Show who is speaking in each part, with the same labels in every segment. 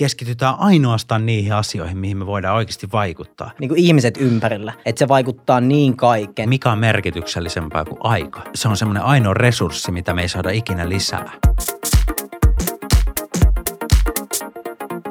Speaker 1: keskitytään ainoastaan niihin asioihin, mihin me voidaan oikeasti vaikuttaa.
Speaker 2: Niin kuin ihmiset ympärillä, että se vaikuttaa niin kaiken.
Speaker 1: Mikä on merkityksellisempää kuin aika? Se on semmoinen ainoa resurssi, mitä me ei saada ikinä lisää.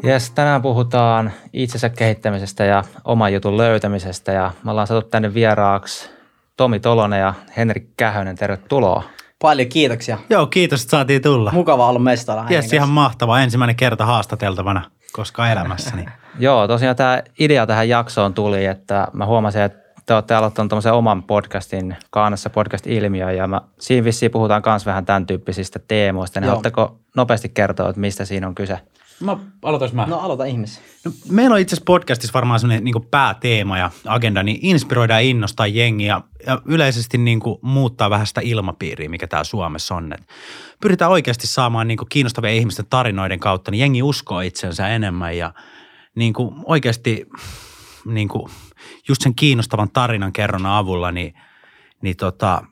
Speaker 3: Jes, tänään puhutaan itsensä kehittämisestä ja oman jutun löytämisestä ja me ollaan saatu tänne vieraaksi Tomi Tolonen ja Henrik Kähönen. Tervetuloa.
Speaker 2: Paljon kiitoksia.
Speaker 1: Joo, kiitos, että saatiin tulla.
Speaker 2: Mukava olla mestalla.
Speaker 1: Jes, ihan mahtava. Ensimmäinen kerta haastateltavana koska elämässäni.
Speaker 3: Joo, tosiaan tämä idea tähän jaksoon tuli, että mä huomasin, että te olette aloittaneet tämmöisen oman podcastin, Kaanassa podcast-ilmiö, ja mä, siinä vissiin puhutaan myös vähän tämän tyyppisistä teemoista. Niin haluatteko nopeasti kertoa, että mistä siinä on kyse?
Speaker 1: Mä aloitais mä.
Speaker 2: No aloita ihmis.
Speaker 1: No, meillä on itse asiassa podcastissa varmaan sellainen niin pääteema ja agenda, niin inspiroida ja innostaa jengiä ja yleisesti niin kuin muuttaa vähän sitä ilmapiiriä, mikä täällä Suomessa on. Et pyritään oikeasti saamaan niin kuin kiinnostavia ihmisten tarinoiden kautta, niin jengi uskoo itsensä enemmän ja niin kuin oikeasti niin kuin just sen kiinnostavan tarinan kerronnan avulla niin, niin tota,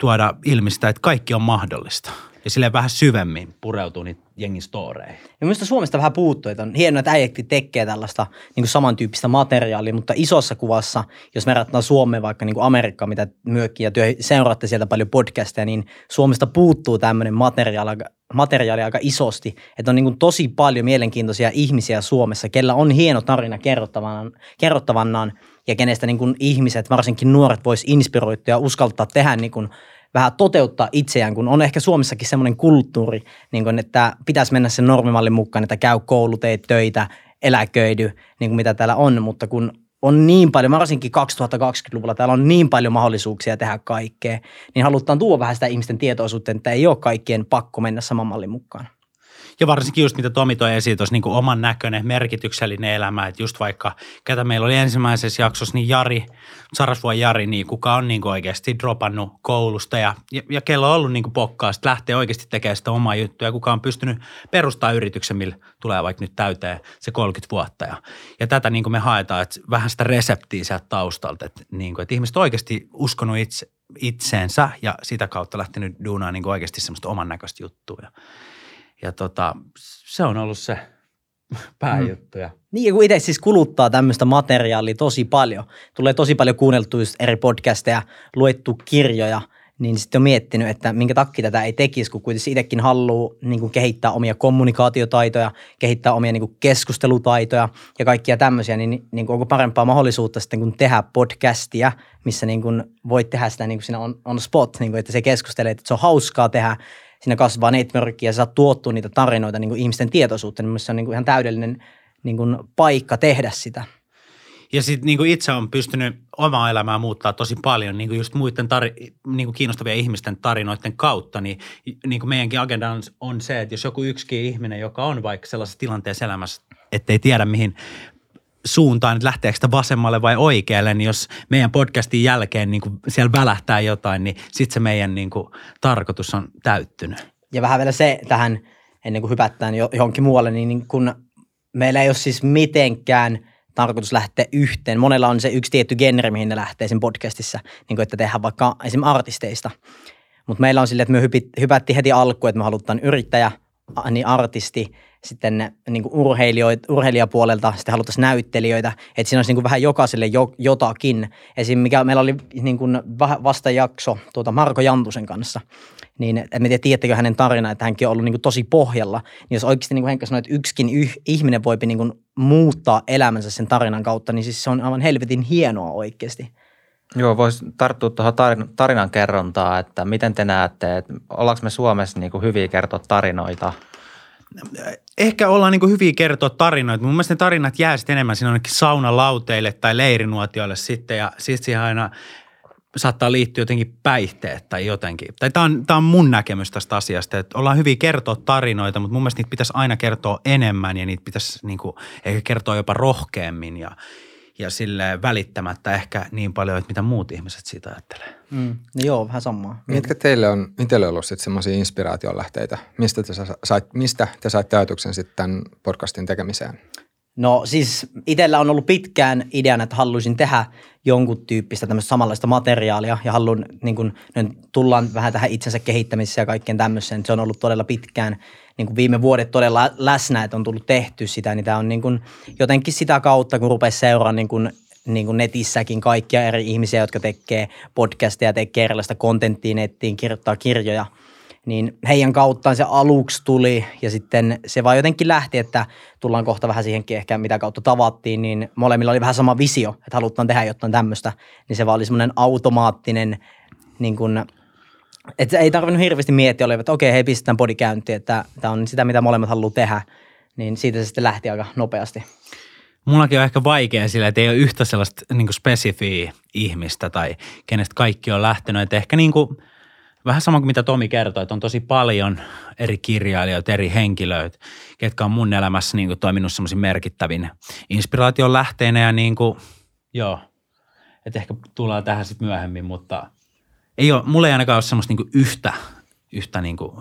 Speaker 1: tuoda ilmi sitä, että kaikki on mahdollista – ja silleen vähän syvemmin pureutuu niitä jengin storeihin.
Speaker 2: Ja minusta Suomesta vähän puuttuu, että on hienoa, että äijäkki tekee tällaista niin kuin samantyyppistä materiaalia, mutta isossa kuvassa, jos verrattuna Suomeen vaikka niin kuin Amerikka, mitä myökkiä ja työ, seuraatte sieltä paljon podcasteja, niin Suomesta puuttuu tämmöinen materiaali, materiaali aika isosti, että on niin kuin tosi paljon mielenkiintoisia ihmisiä Suomessa, kellä on hieno tarina kerrottavanaan, kerrottavanaan ja kenestä niin kuin ihmiset, varsinkin nuoret, vois inspiroitua ja uskaltaa tehdä niin kuin vähän toteuttaa itseään, kun on ehkä Suomessakin semmoinen kulttuuri, niin kuin, että pitäisi mennä sen normimallin mukaan, että käy koulu, tee töitä, eläköidy, niin kuin mitä täällä on, mutta kun on niin paljon, varsinkin 2020-luvulla täällä on niin paljon mahdollisuuksia tehdä kaikkea, niin halutaan tuoda vähän sitä ihmisten tietoisuutta, että ei ole kaikkien pakko mennä saman mallin mukaan.
Speaker 1: Ja varsinkin just mitä Tomi toi esiin tuossa niin oman näköinen, merkityksellinen elämä, että just vaikka, ketä meillä oli ensimmäisessä jaksossa, niin Jari, Sarasvuon Jari, niin kuka on niin oikeasti dropannut koulusta. Ja, ja, ja kello on ollut niin pokkaa, sitten lähtee oikeasti tekemään sitä omaa juttua. Ja kuka on pystynyt perustamaan yrityksen, millä tulee vaikka nyt täyteen se 30 vuotta. Ja, ja tätä niin me haetaan, että vähän sitä reseptiä sieltä taustalta, että, niin kuin, että ihmiset oikeasti uskonut itse, itseensä ja sitä kautta lähtenyt duunaan niin oikeasti semmoista oman näköistä juttua. Ja tota, se on ollut se pääjuttu. Mm.
Speaker 2: Niin, kun itse siis kuluttaa tämmöistä materiaalia tosi paljon, tulee tosi paljon kuunneltu eri podcasteja, luettu kirjoja, niin sitten on miettinyt, että minkä takia tätä ei tekisi, kun kuitenkin itsekin haluaa niin kuin kehittää omia kommunikaatiotaitoja, kehittää omia niin kuin keskustelutaitoja ja kaikkia tämmöisiä, niin, niin kuin onko parempaa mahdollisuutta sitten kun tehdä podcastia, missä niin kuin voit tehdä sitä niin kuin siinä on, on spot, niin kuin, että se keskustelee, että se on hauskaa tehdä siinä kasvaa networkki ja saat tuottua niitä tarinoita niin kuin ihmisten tietoisuutta, niin se on niin kuin ihan täydellinen niin kuin paikka tehdä sitä.
Speaker 1: Ja sitten niin itse on pystynyt omaa elämää muuttaa tosi paljon, niin kuin just muiden tari- niin kuin kiinnostavia ihmisten tarinoiden kautta, niin, niin kuin meidänkin agenda on, on se, että jos joku yksikin ihminen, joka on vaikka sellaisessa tilanteessa elämässä, ettei tiedä mihin suuntaan, että lähteekö sitä vasemmalle vai oikealle, niin jos meidän podcastin jälkeen niin kuin siellä välähtää jotain, niin sitten se meidän niin kuin, tarkoitus on täyttynyt.
Speaker 2: Ja vähän vielä se tähän, ennen kuin hypättään johonkin muualle, niin, niin kun meillä ei ole siis mitenkään tarkoitus lähteä yhteen. Monella on se yksi tietty genre, mihin ne lähtee sen podcastissa, niin kuin että tehdään vaikka esimerkiksi artisteista. Mutta meillä on sille, että me hypättiin heti alkuun, että me halutaan yrittäjä, niin artisti – sitten niin kuin urheilijapuolelta, sitten haluttaisiin näyttelijöitä, että siinä olisi niin kuin vähän jokaiselle jo, jotakin. Esim. mikä meillä oli niin kuin vasta jakso tuota Marko Jantusen kanssa, niin en tiedä, tiedättekö hänen tarinaa, että hänkin on ollut niin kuin tosi pohjalla. Niin jos oikeasti niin kuin Henkka sanoi, että yksikin yh, ihminen voi niin kuin muuttaa elämänsä sen tarinan kautta, niin siis se on aivan helvetin hienoa oikeasti.
Speaker 3: Joo, voisi tarttua tuohon tarinan kerrontaan, että miten te näette, että ollaanko me Suomessa niin kuin hyviä kertoa tarinoita –
Speaker 1: ehkä ollaan niin hyviä kertoa tarinoita. Mun mielestä ne tarinat jää sitten enemmän sinne saunalauteille tai leirinuotioille sitten ja sitten siihen aina saattaa liittyä jotenkin päihteet tai jotenkin. Tai tämä on, tämä on mun näkemys tästä asiasta, että ollaan hyviä kertoa tarinoita, mutta mun mielestä niitä pitäisi aina kertoa enemmän ja niitä pitäisi niin kuin, ehkä kertoa jopa rohkeammin ja, ja sille välittämättä ehkä niin paljon, että mitä muut ihmiset siitä ajattelee.
Speaker 2: Mm. No joo, vähän samaa.
Speaker 4: Mitkä teille on itselle ollut sitten semmoisia inspiraation lähteitä? Mistä te, sait, mistä te saitte ajatuksen sitten tämän podcastin tekemiseen?
Speaker 2: No siis itsellä on ollut pitkään ideana, että haluaisin tehdä jonkun tyyppistä tämmöistä samanlaista materiaalia ja haluan, niin kun, tullaan vähän tähän itsensä kehittämiseen ja kaikkeen tämmöiseen. Se on ollut todella pitkään, niin kuin viime vuodet todella läsnä, että on tullut tehty sitä, niin tämä on niin kun, jotenkin sitä kautta, kun rupesi seuraamaan niin kun, niin kuin netissäkin kaikkia eri ihmisiä, jotka tekee podcasteja, tekee erilaista kontenttia nettiin, kirjoittaa kirjoja – niin heidän kauttaan se aluksi tuli ja sitten se vaan jotenkin lähti, että tullaan kohta vähän siihenkin ehkä mitä kautta tavattiin, niin molemmilla oli vähän sama visio, että halutaan tehdä jotain tämmöistä, niin se vaan oli semmoinen automaattinen niin kuin, että ei tarvinnut hirveästi miettiä, oli, että okei, hei, pistetään bodykäyntiin, että tämä on sitä, mitä molemmat haluaa tehdä, niin siitä se sitten lähti aika nopeasti.
Speaker 1: Mullakin on ehkä vaikea sillä, että ei ole yhtä sellaista niin spesifiä ihmistä tai kenestä kaikki on lähtenyt. Että ehkä niin kuin – vähän sama kuin mitä Tomi kertoi, että on tosi paljon eri kirjailijoita, eri henkilöitä, ketkä on mun elämässä niin kuin toiminut semmoisin merkittävin inspiraation lähteenä ja niin kuin, joo, että ehkä tullaan tähän sitten myöhemmin, mutta ei ole, mulla ei ainakaan ole semmoista niin kuin yhtä, yhtä niin kuin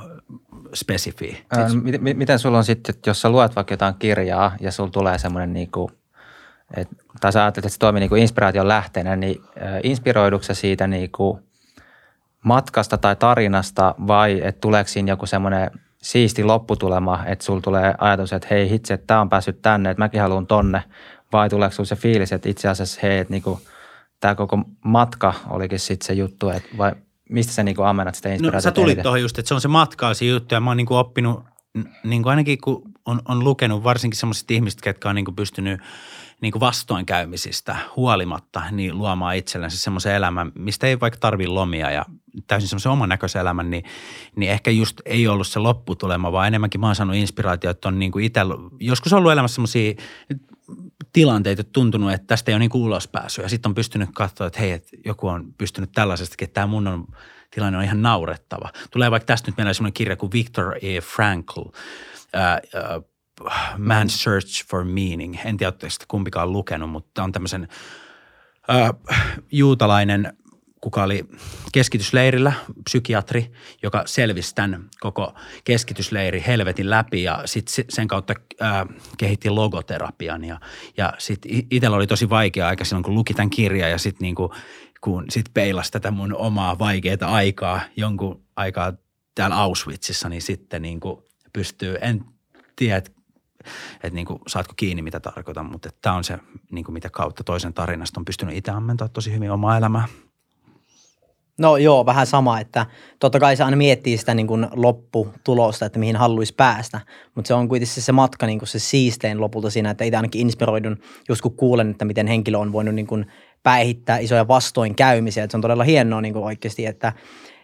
Speaker 1: spesifiä.
Speaker 3: Ää, miten, miten sulla on sitten, jos sä luet vaikka jotain kirjaa ja sulla tulee semmoinen niin kuin, et, tai sä ajattelet, että se toimii niin kuin inspiraation lähteenä, niin äh, siitä niin kuin matkasta tai tarinasta vai että tuleeko siinä joku semmoinen siisti lopputulema, että sulla tulee ajatus, että hei hitse, että tämä on päässyt tänne, että mäkin haluan tonne, vai tuleeko sulla se fiilis, että itse asiassa hei, että niinku, tämä koko matka olikin sitten se juttu, että vai mistä sä niinku ammennat sitä inspiraatiota?
Speaker 1: No sä tulit tuohon just, että se on se matka se juttu ja mä oon niinku oppinut, niin kuin ainakin kun on, on lukenut varsinkin semmoiset ihmiset, ketkä on niinku pystynyt – niin kuin vastoinkäymisistä huolimatta niin luomaan itsellensä semmoisen elämän, mistä ei vaikka tarvitse lomia ja täysin semmoisen oman näköisen elämän, niin, niin ehkä just ei ollut se lopputulema, vaan enemmänkin mä oon saanut inspiraatio, että on niin kuin itse, joskus ollut elämässä semmoisia tilanteita, että tuntunut, että tästä ei ole niin kuin ulospääsyä. Ja sitten on pystynyt katsoa, että hei, että joku on pystynyt tällaisestakin, että tämä mun on, tilanne on ihan naurettava. Tulee vaikka tästä nyt meillä semmoinen kirja kuin Victor E. Frankl, ää, ää, Man's Search for Meaning. En tiedä, että kumpikaan lukenut, mutta on tämmöisen äh, juutalainen, kuka oli keskitysleirillä, psykiatri, joka selvisi tämän koko keskitysleiri helvetin läpi ja sitten sen kautta äh, kehitti logoterapian ja, ja sitten itsellä oli tosi vaikea aika silloin, kun luki tämän kirjan ja sitten niinku, kun sit peilasi tätä mun omaa vaikeaa aikaa jonkun aikaa täällä Auschwitzissa, niin sitten niinku pystyy, en tiedä, että niin kuin, saatko kiinni, mitä tarkoitan, mutta tämä on se, niin kuin, mitä kautta toisen tarinasta on pystynyt itse ammentaa tosi hyvin omaa elämää.
Speaker 2: No joo, vähän sama, että totta kai se aina miettii sitä niin kuin lopputulosta, että mihin haluaisi päästä, mutta se on kuitenkin se matka niin kuin se siistein lopulta siinä, että itse ainakin inspiroidun, just kun kuulen, että miten henkilö on voinut niin kuin päihittää isoja vastoinkäymisiä, että se on todella hienoa niin kuin oikeasti, että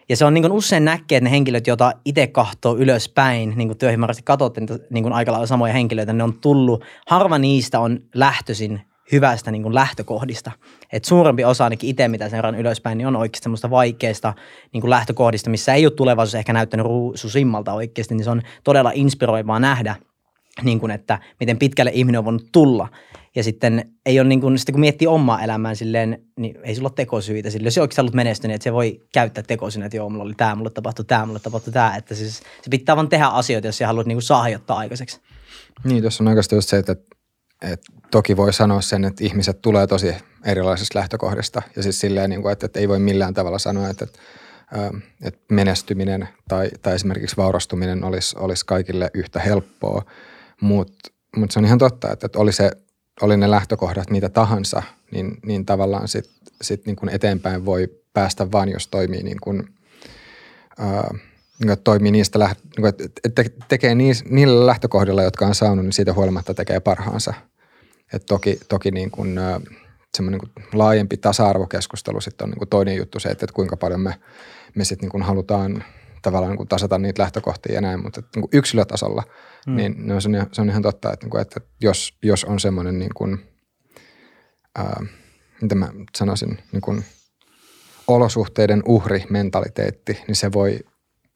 Speaker 2: ja se on niin usein näkee, että ne henkilöt, joita itse kahtoo ylöspäin, niin kuin työhimmärästi katsotte niin kuin aika lailla samoja henkilöitä, ne on tullut, harva niistä on lähtöisin hyvästä niin kuin lähtökohdista. Et suurempi osa ainakin itse, mitä seuraan ylöspäin, niin on oikeasti semmoista vaikeista niin kuin lähtökohdista, missä ei ole tulevaisuus ehkä näyttänyt ruususimmalta oikeasti, niin se on todella inspiroivaa nähdä, niin kuin, että miten pitkälle ihminen on voinut tulla. Ja sitten ei ole niin kuin, sitten kun miettii omaa elämää silleen, niin ei sulla ole tekosyitä. Silleen, jos oikeasti ollut menestynyt, että se voi käyttää tekosyitä, että joo, mulla oli tämä, mulle tapahtui tämä, mulle tapahtui tämä. Että siis se pitää vaan tehdä asioita, jos sä haluat niin kuin saada aikaiseksi.
Speaker 4: Niin, tuossa on oikeasti just se, että, että toki voi sanoa sen, että ihmiset tulee tosi erilaisesta lähtökohdista. Ja siis silleen, niin kuin, että, että ei voi millään tavalla sanoa, että, että että menestyminen tai, tai esimerkiksi vaurastuminen olisi, olisi kaikille yhtä helppoa, mutta mut se on ihan totta, että, että oli se oli ne lähtökohdat mitä tahansa, niin, niin tavallaan sitten sit niin kuin eteenpäin voi päästä vain, jos toimii niin kuin, ää, niin toimii niistä, läht, niin kuin, te, tekee niillä lähtökohdilla, jotka on saanut, niin siitä huolimatta tekee parhaansa. Et toki toki niin kuin, semmoinen niin laajempi tasa-arvokeskustelu sitten on niin kuin toinen juttu se, että, että kuinka paljon me, me sitten niin halutaan tavallaan niin kuin tasata niitä lähtökohtia ja näin, mutta niin kuin yksilötasolla – Mm. Niin no, se, on, se on ihan totta, että, niin että jos, jos on semmoinen niin kuin, ää, mitä mä sanoisin, niin kuin olosuhteiden uhri mentaliteetti, niin se voi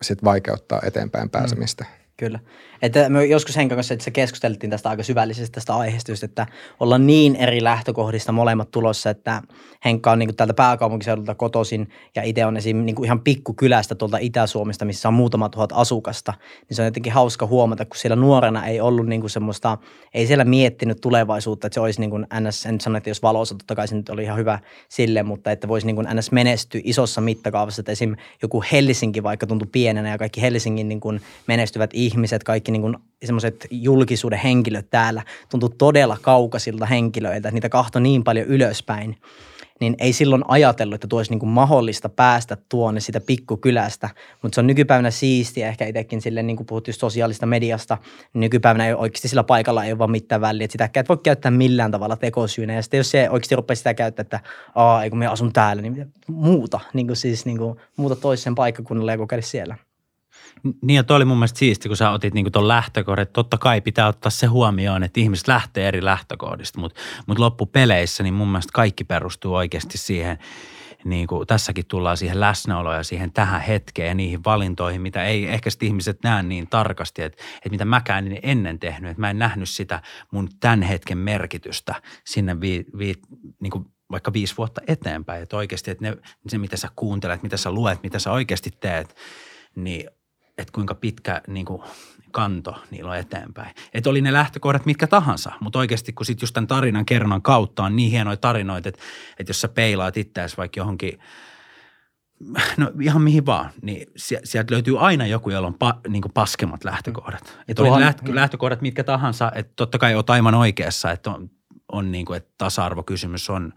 Speaker 4: sitten vaikeuttaa eteenpäin pääsemistä. Mm.
Speaker 2: Kyllä. Että me joskus Henkan kanssa itse keskusteltiin tästä aika syvällisesti tästä aiheesta, just, että ollaan niin eri lähtökohdista molemmat tulossa, että Henkka on niin kuin täältä pääkaupunkiseudulta kotoisin ja itse on esim. Niin kuin ihan pikkukylästä tuolta Itä-Suomesta, missä on muutama tuhat asukasta. Niin se on jotenkin hauska huomata, kun siellä nuorena ei ollut niin kuin semmoista, ei siellä miettinyt tulevaisuutta, että se olisi niin kuin NS, en sano, että jos valossa, totta kai se nyt oli ihan hyvä sille, mutta että voisi niin kuin NS menestyä isossa mittakaavassa, että esim. joku Helsinki vaikka tuntui pienenä ja kaikki Helsingin niin kuin menestyvät ihmiset, kaikki niin semmoiset julkisuuden henkilöt täällä tuntuu todella kaukaisilta henkilöiltä, niitä kahto niin paljon ylöspäin, niin ei silloin ajatellut, että tuo olisi niin kuin mahdollista päästä tuonne sitä pikkukylästä, mutta se on nykypäivänä siistiä, ehkä itsekin sille, niin kuin puhut just sosiaalista mediasta, niin nykypäivänä ei oikeasti sillä paikalla ei ole vaan mitään väliä, että sitä et voi käyttää millään tavalla tekosyynä, ja sitten jos se oikeasti rupeaa sitä käyttää, että aa, kun me asun täällä, niin muuta, niin kuin siis niin kuin, muuta toisen paikkakunnalle ja kokeile siellä.
Speaker 1: Niin ja toi oli mun mielestä siisti, kun sä otit niinku ton lähtökohdan, totta kai pitää ottaa se huomioon, että ihmiset lähtee eri lähtökohdista, mutta mut loppupeleissä niin mun mielestä kaikki perustuu oikeasti siihen, niin kuin tässäkin tullaan siihen läsnäoloon ja siihen tähän hetkeen ja niihin valintoihin, mitä ei ehkä ihmiset näe niin tarkasti, että, että mitä mäkään niin ennen tehnyt, että mä en nähnyt sitä mun tämän hetken merkitystä sinne vi, vi, niin kuin vaikka viisi vuotta eteenpäin, että oikeasti, että ne, se mitä sä kuuntelet, mitä sä luet, mitä sä oikeasti teet, niin että kuinka pitkä niin kuin, kanto niillä on eteenpäin. Että oli ne lähtökohdat mitkä tahansa, mutta oikeasti kun sitten just tämän tarinan kerronnan kautta on niin hienoja tarinoita, että, että jos sä peilaat itseäsi vaikka johonkin, no ihan mihin vaan, niin sieltä löytyy aina joku, jolla on pa, niin kuin paskemmat lähtökohdat. Että oli lähtö, lähtökohdat mitkä tahansa, että totta kai oot aivan oikeassa, että on, on niin kuin, että tasa-arvokysymys on –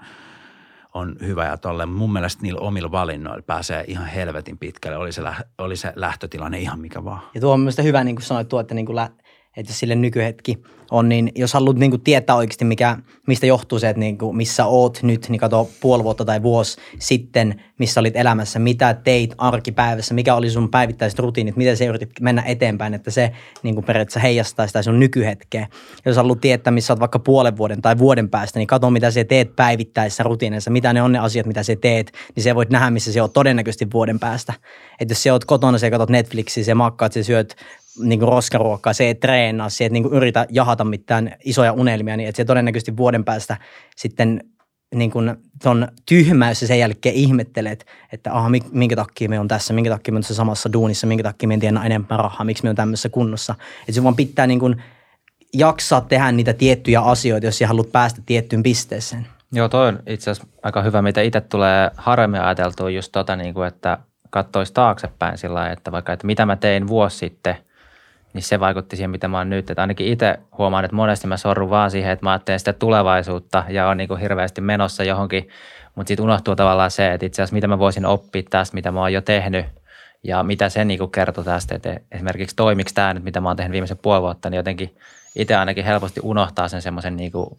Speaker 1: on hyvä ja tolle. Mun mielestä niillä omilla valinnoilla pääsee ihan helvetin pitkälle. Oli se, oli se lähtötilanne ihan mikä vaan.
Speaker 2: Ja tuo on mielestäni hyvä, niin kuin sanoit tuo, että niin kuin lä- että sille nykyhetki on, niin jos haluat niin kuin tietää oikeasti, mikä, mistä johtuu se, että niin kuin, missä oot nyt, niin kato puoli vuotta tai vuosi sitten, missä olit elämässä, mitä teit arkipäivässä, mikä oli sun päivittäiset rutiinit, miten se yritit mennä eteenpäin, että se niin kuin periaatteessa heijastaa sitä sun nykyhetkeä. Jos haluat tietää, missä oot vaikka puolen vuoden tai vuoden päästä, niin kato, mitä sä teet päivittäisissä rutiineissa, mitä ne on ne asiat, mitä sä teet, niin se voit nähdä, missä se on todennäköisesti vuoden päästä. Että jos sä oot kotona, sä katsot Netflixiä, sä makkaat, sä syöt niin kuin roskaruokkaa, se ei treenaa, se ei niin kuin yritä jahata mitään isoja unelmia, niin että se todennäköisesti vuoden päästä sitten niin kuin ton tyhmäys ja sen jälkeen ihmettelet, että aha, minkä takia me on tässä, minkä takia me on tässä samassa duunissa, minkä takia me en tiedä enemmän rahaa, miksi me on tämmöisessä kunnossa. Että se vaan pitää niin kuin jaksaa tehdä niitä tiettyjä asioita, jos sä haluat päästä tiettyyn pisteeseen.
Speaker 3: Joo, toi on itse asiassa aika hyvä, mitä itse tulee harvemmin ajateltua just tota, niin kuin, että katsoisi taaksepäin sillä lailla, että vaikka, että mitä mä tein vuosi sitten – niin se vaikutti siihen, mitä mä oon nyt. Että ainakin itse huomaan, että monesti mä sorrun vaan siihen, että mä ajattelen sitä tulevaisuutta ja on niin hirveästi menossa johonkin, mutta sitten unohtuu tavallaan se, että itse asiassa mitä mä voisin oppia tästä, mitä mä oon jo tehnyt ja mitä se niin kertoo tästä, että esimerkiksi toimiksi tämä nyt, mitä mä oon tehnyt viimeisen puoli vuotta, niin jotenkin itse ainakin helposti unohtaa sen semmoisen niin kuin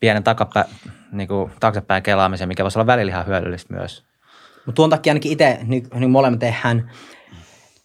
Speaker 3: pienen takapä, niin kuin taaksepäin kelaamisen, mikä voisi olla välillä ihan hyödyllistä myös.
Speaker 2: Mutta tuon takia ainakin itse, niin, niin molemmat tehdään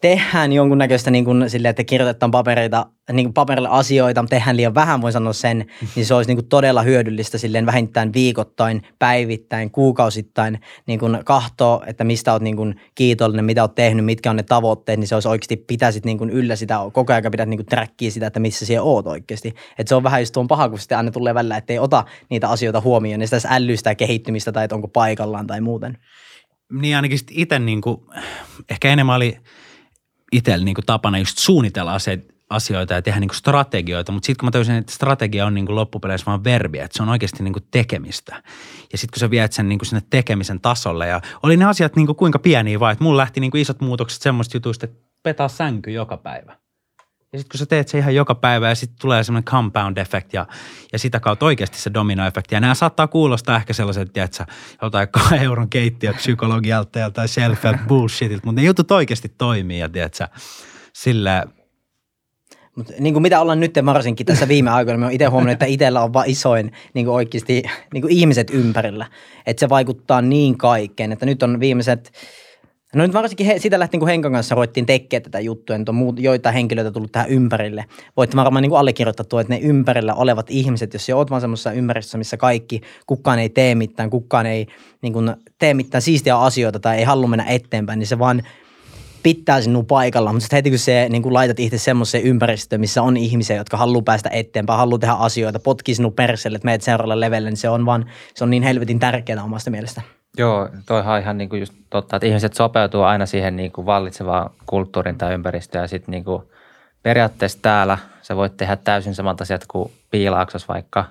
Speaker 2: tehdään jonkunnäköistä niin kuin silleen, että kirjoitetaan papereita, niin kuin paperille asioita, mutta tehdään liian vähän, voi sanoa sen, niin se olisi niin kuin todella hyödyllistä silleen vähintään viikoittain, päivittäin, kuukausittain niin kuin kahtoa, että mistä olet niin kuin kiitollinen, mitä olet tehnyt, mitkä on ne tavoitteet, niin se olisi oikeasti pitäisit niin kuin yllä sitä, koko ajan pidät niin kuin trackia sitä, että missä siellä oot oikeasti. Että se on vähän just tuon paha, kun sitten aina tulee välillä, että ei ota niitä asioita huomioon, niin sitä älyy sitä kehittymistä tai että onko paikallaan tai muuten.
Speaker 1: Niin ainakin itse niin kuin, ehkä enemmän oli – itsellä niin tapana just suunnitella asioita ja tehdä niin kuin strategioita, mutta sitten kun mä tajusin, että strategia on niin kuin loppupeleissä vaan verbi, että se on oikeasti niin kuin tekemistä. Ja sitten kun sä viet sen niin kuin sinne tekemisen tasolle ja oli ne asiat niin kuin kuinka pieniä vaan, että mulla lähti niin kuin isot muutokset semmoista jutuista, että petaa sänky joka päivä. Ja sitten kun sä teet se ihan joka päivä ja sitten tulee semmoinen compound effect ja, ja sitä kautta oikeasti se domino-efekti. Ja nämä saattaa kuulostaa ehkä sellaiset, tiedätkö, jotain kahden euron keittiö psykologialta tai self bullshitilta, mutta ne jutut oikeasti toimii ja tiedätkö, sillä
Speaker 2: mutta niin kuin mitä ollaan nyt varsinkin tässä viime aikoina, me on itse huomannut, että itsellä on vain isoin niin kuin oikeasti niin kuin ihmiset ympärillä. Että se vaikuttaa niin kaikkeen, että nyt on viimeiset No nyt varsinkin he, sitä lähtien, kun Henkan kanssa ruvettiin tekemään tätä juttua, niin on muut, joita henkilöitä tullut tähän ympärille. Voitte varmaan niin kuin allekirjoittaa tuo, että ne ympärillä olevat ihmiset, jos olet vaan semmoisessa ympäristössä, missä kaikki, kukaan ei tee mitään, kukaan ei niin kuin, tee mitään siistiä asioita tai ei halua mennä eteenpäin, niin se vaan pitää sinun paikalla, mutta sitten heti kun se niin kun laitat itse semmoiseen ympäristöön, missä on ihmisiä, jotka haluaa päästä eteenpäin, haluaa tehdä asioita, potkii sinun perselle, että meet seuraavalle levelle, niin se on vaan, se on niin helvetin tärkeää omasta mielestä.
Speaker 3: Joo, toihan on ihan niin kuin just totta, että ihmiset sopeutuu aina siihen niin kuin vallitsevaan kulttuurin tai ympäristöön ja sitten niin kuin periaatteessa täällä sä voit tehdä täysin samat asiat kuin piilaaksos vaikka,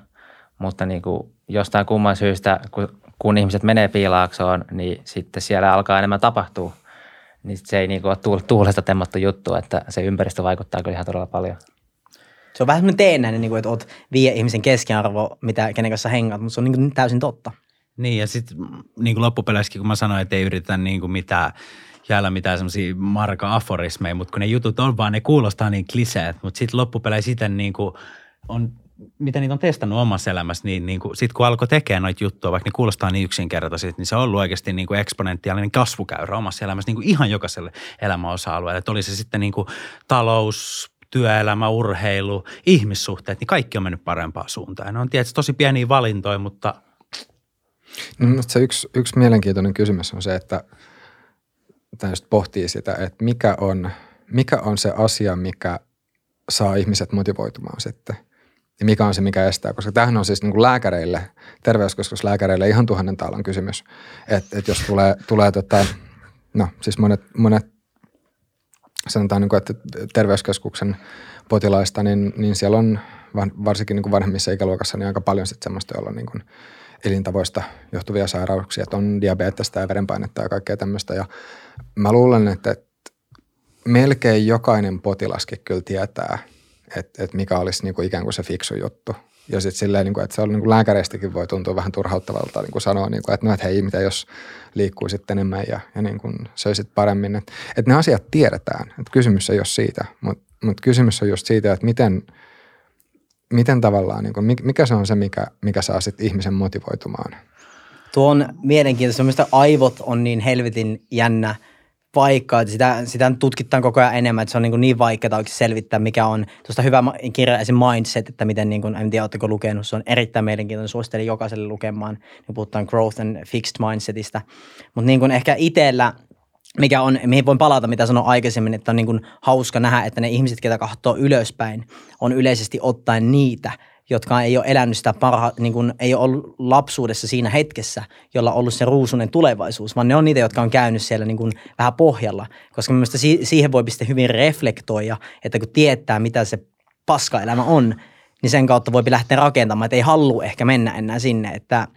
Speaker 3: mutta niin kuin jostain kumman syystä, kun, kun ihmiset menee piilaaksoon, niin sitten siellä alkaa enemmän tapahtua. Niin se ei niin kuin ole tuulesta temmattu juttu, että se ympäristö vaikuttaa kyllä ihan todella paljon.
Speaker 2: Se on vähän semmoinen teennäinen, niin kuin, että oot vie ihmisen keskiarvo, mitä, kenen kanssa hengaat, mutta se on niin kuin täysin totta.
Speaker 1: Niin ja sitten niin loppupeleissäkin, kun mä sanoin, että ei yritetä niin kuin mitään jäällä mitään semmoisia marka-aforismeja, mutta kun ne jutut on vaan, ne kuulostaa niin kliseet, mutta sitten loppupeleissä sitten niin kuin on mitä niitä on testannut omassa elämässä, niin, niin sitten kun alkoi tekemään noita juttuja, vaikka ne kuulostaa niin yksinkertaisesti, niin se on ollut oikeasti niin kuin eksponentiaalinen kasvukäyrä omassa elämässä niin kuin ihan jokaiselle elämäosa-alueelle. Että oli se sitten niin kuin talous, työelämä, urheilu, ihmissuhteet, niin kaikki on mennyt parempaan suuntaan. Ne on tietysti tosi pieniä valintoja, mutta –
Speaker 4: No, se yksi, yksi mielenkiintoinen kysymys on se, että tämä pohtii sitä, että mikä on, mikä on se asia, mikä saa ihmiset motivoitumaan sitten. Ja mikä on se, mikä estää, koska tämähän on siis niin kuin lääkäreille, terveyskeskuslääkäreille ihan tuhannen taalan kysymys. Että et jos tulee, tulee tota, no siis monet, monet sanotaan, niin kuin, että terveyskeskuksen potilaista, niin, niin siellä on varsinkin niin kuin vanhemmissa ikäluokassa niin aika paljon sitten semmoista, jolla on niin kuin elintavoista johtuvia sairauksia, että on diabetesta ja verenpainetta ja kaikkea tämmöistä. Ja mä luulen, että, melkein jokainen potilaskin kyllä tietää, että, että mikä olisi niin kuin ikään kuin se fiksu juttu. Ja sitten silleen, niin kuin, että se on niin kuin lääkäreistäkin voi tuntua vähän turhauttavalta niin kuin sanoa, niin kuin, että no, että hei, mitä jos liikkuisit enemmän ja, ja niin kuin söisit paremmin. Että, että ne asiat tiedetään. Että kysymys ei ole siitä, mutta, mutta kysymys on just siitä, että miten – miten tavallaan, niin kuin, mikä se on se, mikä, mikä saa sitten ihmisen motivoitumaan?
Speaker 2: Tuo on mielenkiintoista. Mielestäni aivot on niin helvetin jännä paikka, että sitä, sitä tutkitaan koko ajan enemmän, että se on niin, niin vaikeaa oikein selvittää, mikä on. Tuosta hyvä kirja esim. Mindset, että miten, niin kuin, en tiedä, oletteko lukenut, se on erittäin mielenkiintoinen, suosittelen jokaiselle lukemaan, niin puhutaan growth and fixed mindsetista. Mutta niin kuin ehkä itsellä – mikä on, mihin voin palata, mitä sanoin aikaisemmin, että on niin kuin hauska nähdä, että ne ihmiset, ketä katsoo ylöspäin, on yleisesti ottaen niitä, jotka ei ole elänyt sitä parha, niin kuin ei ole ollut lapsuudessa siinä hetkessä, jolla on ollut se ruusunen tulevaisuus, vaan ne on niitä, jotka on käynyt siellä niin kuin vähän pohjalla. Koska mielestäni siihen voi sitten hyvin reflektoida, että kun tietää, mitä se paska-elämä on, niin sen kautta voi lähteä rakentamaan, että ei halua ehkä mennä enää sinne, että –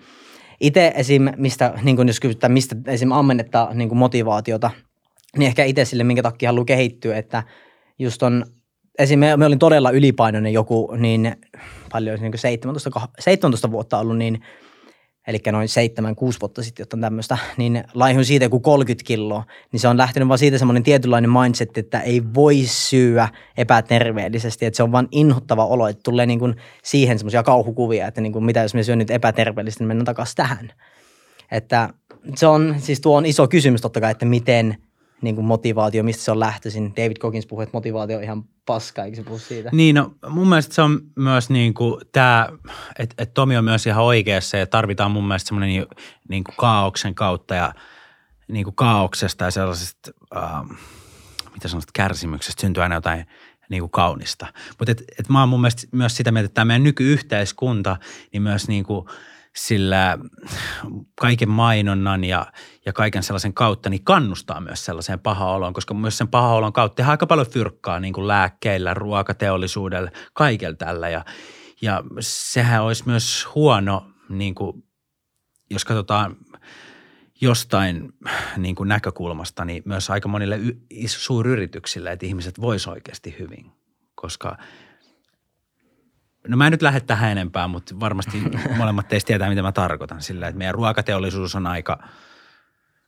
Speaker 2: itse esim. mistä, niin kuin jos kysytään, mistä esim. ammennetta niin kuin motivaatiota, niin ehkä itse sille, minkä takia haluaa kehittyä, että just on, esim. me, olin todella ylipainoinen joku, niin paljon, niin kuin 17, 17 vuotta ollut, niin – eli noin 7-6 vuotta sitten jotain tämmöistä, niin laihun siitä joku 30 kiloa, niin se on lähtenyt vaan siitä semmoinen tietynlainen mindset, että ei voi syödä epäterveellisesti, että se on vaan inhottava olo, että tulee niin kuin siihen semmoisia kauhukuvia, että niin kuin mitä jos me syön nyt epäterveellisesti, niin mennään takaisin tähän. Että se on, siis tuo on iso kysymys totta kai, että miten – niin kuin motivaatio, mistä se on lähtöisin. David Coggins puhui, että motivaatio on ihan paska, eikö se puhu siitä?
Speaker 1: Niin, no mun mielestä se on myös niin kuin tämä, että et Tomi on myös ihan oikeassa ja tarvitaan mun mielestä semmoinen niin, niin kuin kaauksen kautta ja niin kuin kaauksesta ja sellaisesta, ähm, mitä sanot, kärsimyksestä syntyy aina jotain niin kuin kaunista. Mutta et, et mä oon mun mielestä myös sitä mieltä, että tämä meidän nykyyhteiskunta, niin myös niin kuin – sillä kaiken mainonnan ja, ja kaiken sellaisen kautta niin kannustaa myös sellaiseen paha-oloon, koska myös sen paha-olon kautta tehdään aika paljon fyrkkaa niin kuin lääkkeillä, ruokateollisuudella, kaikella tällä. Ja, ja sehän olisi myös huono, niin kuin, jos katsotaan jostain niin kuin näkökulmasta, niin myös aika monille y- suuryrityksille, että ihmiset voisivat oikeasti hyvin, koska – No mä en nyt lähde tähän enempää, mutta varmasti molemmat teistä tietää, mitä mä tarkoitan. Sillä, että meidän ruokateollisuus on aika...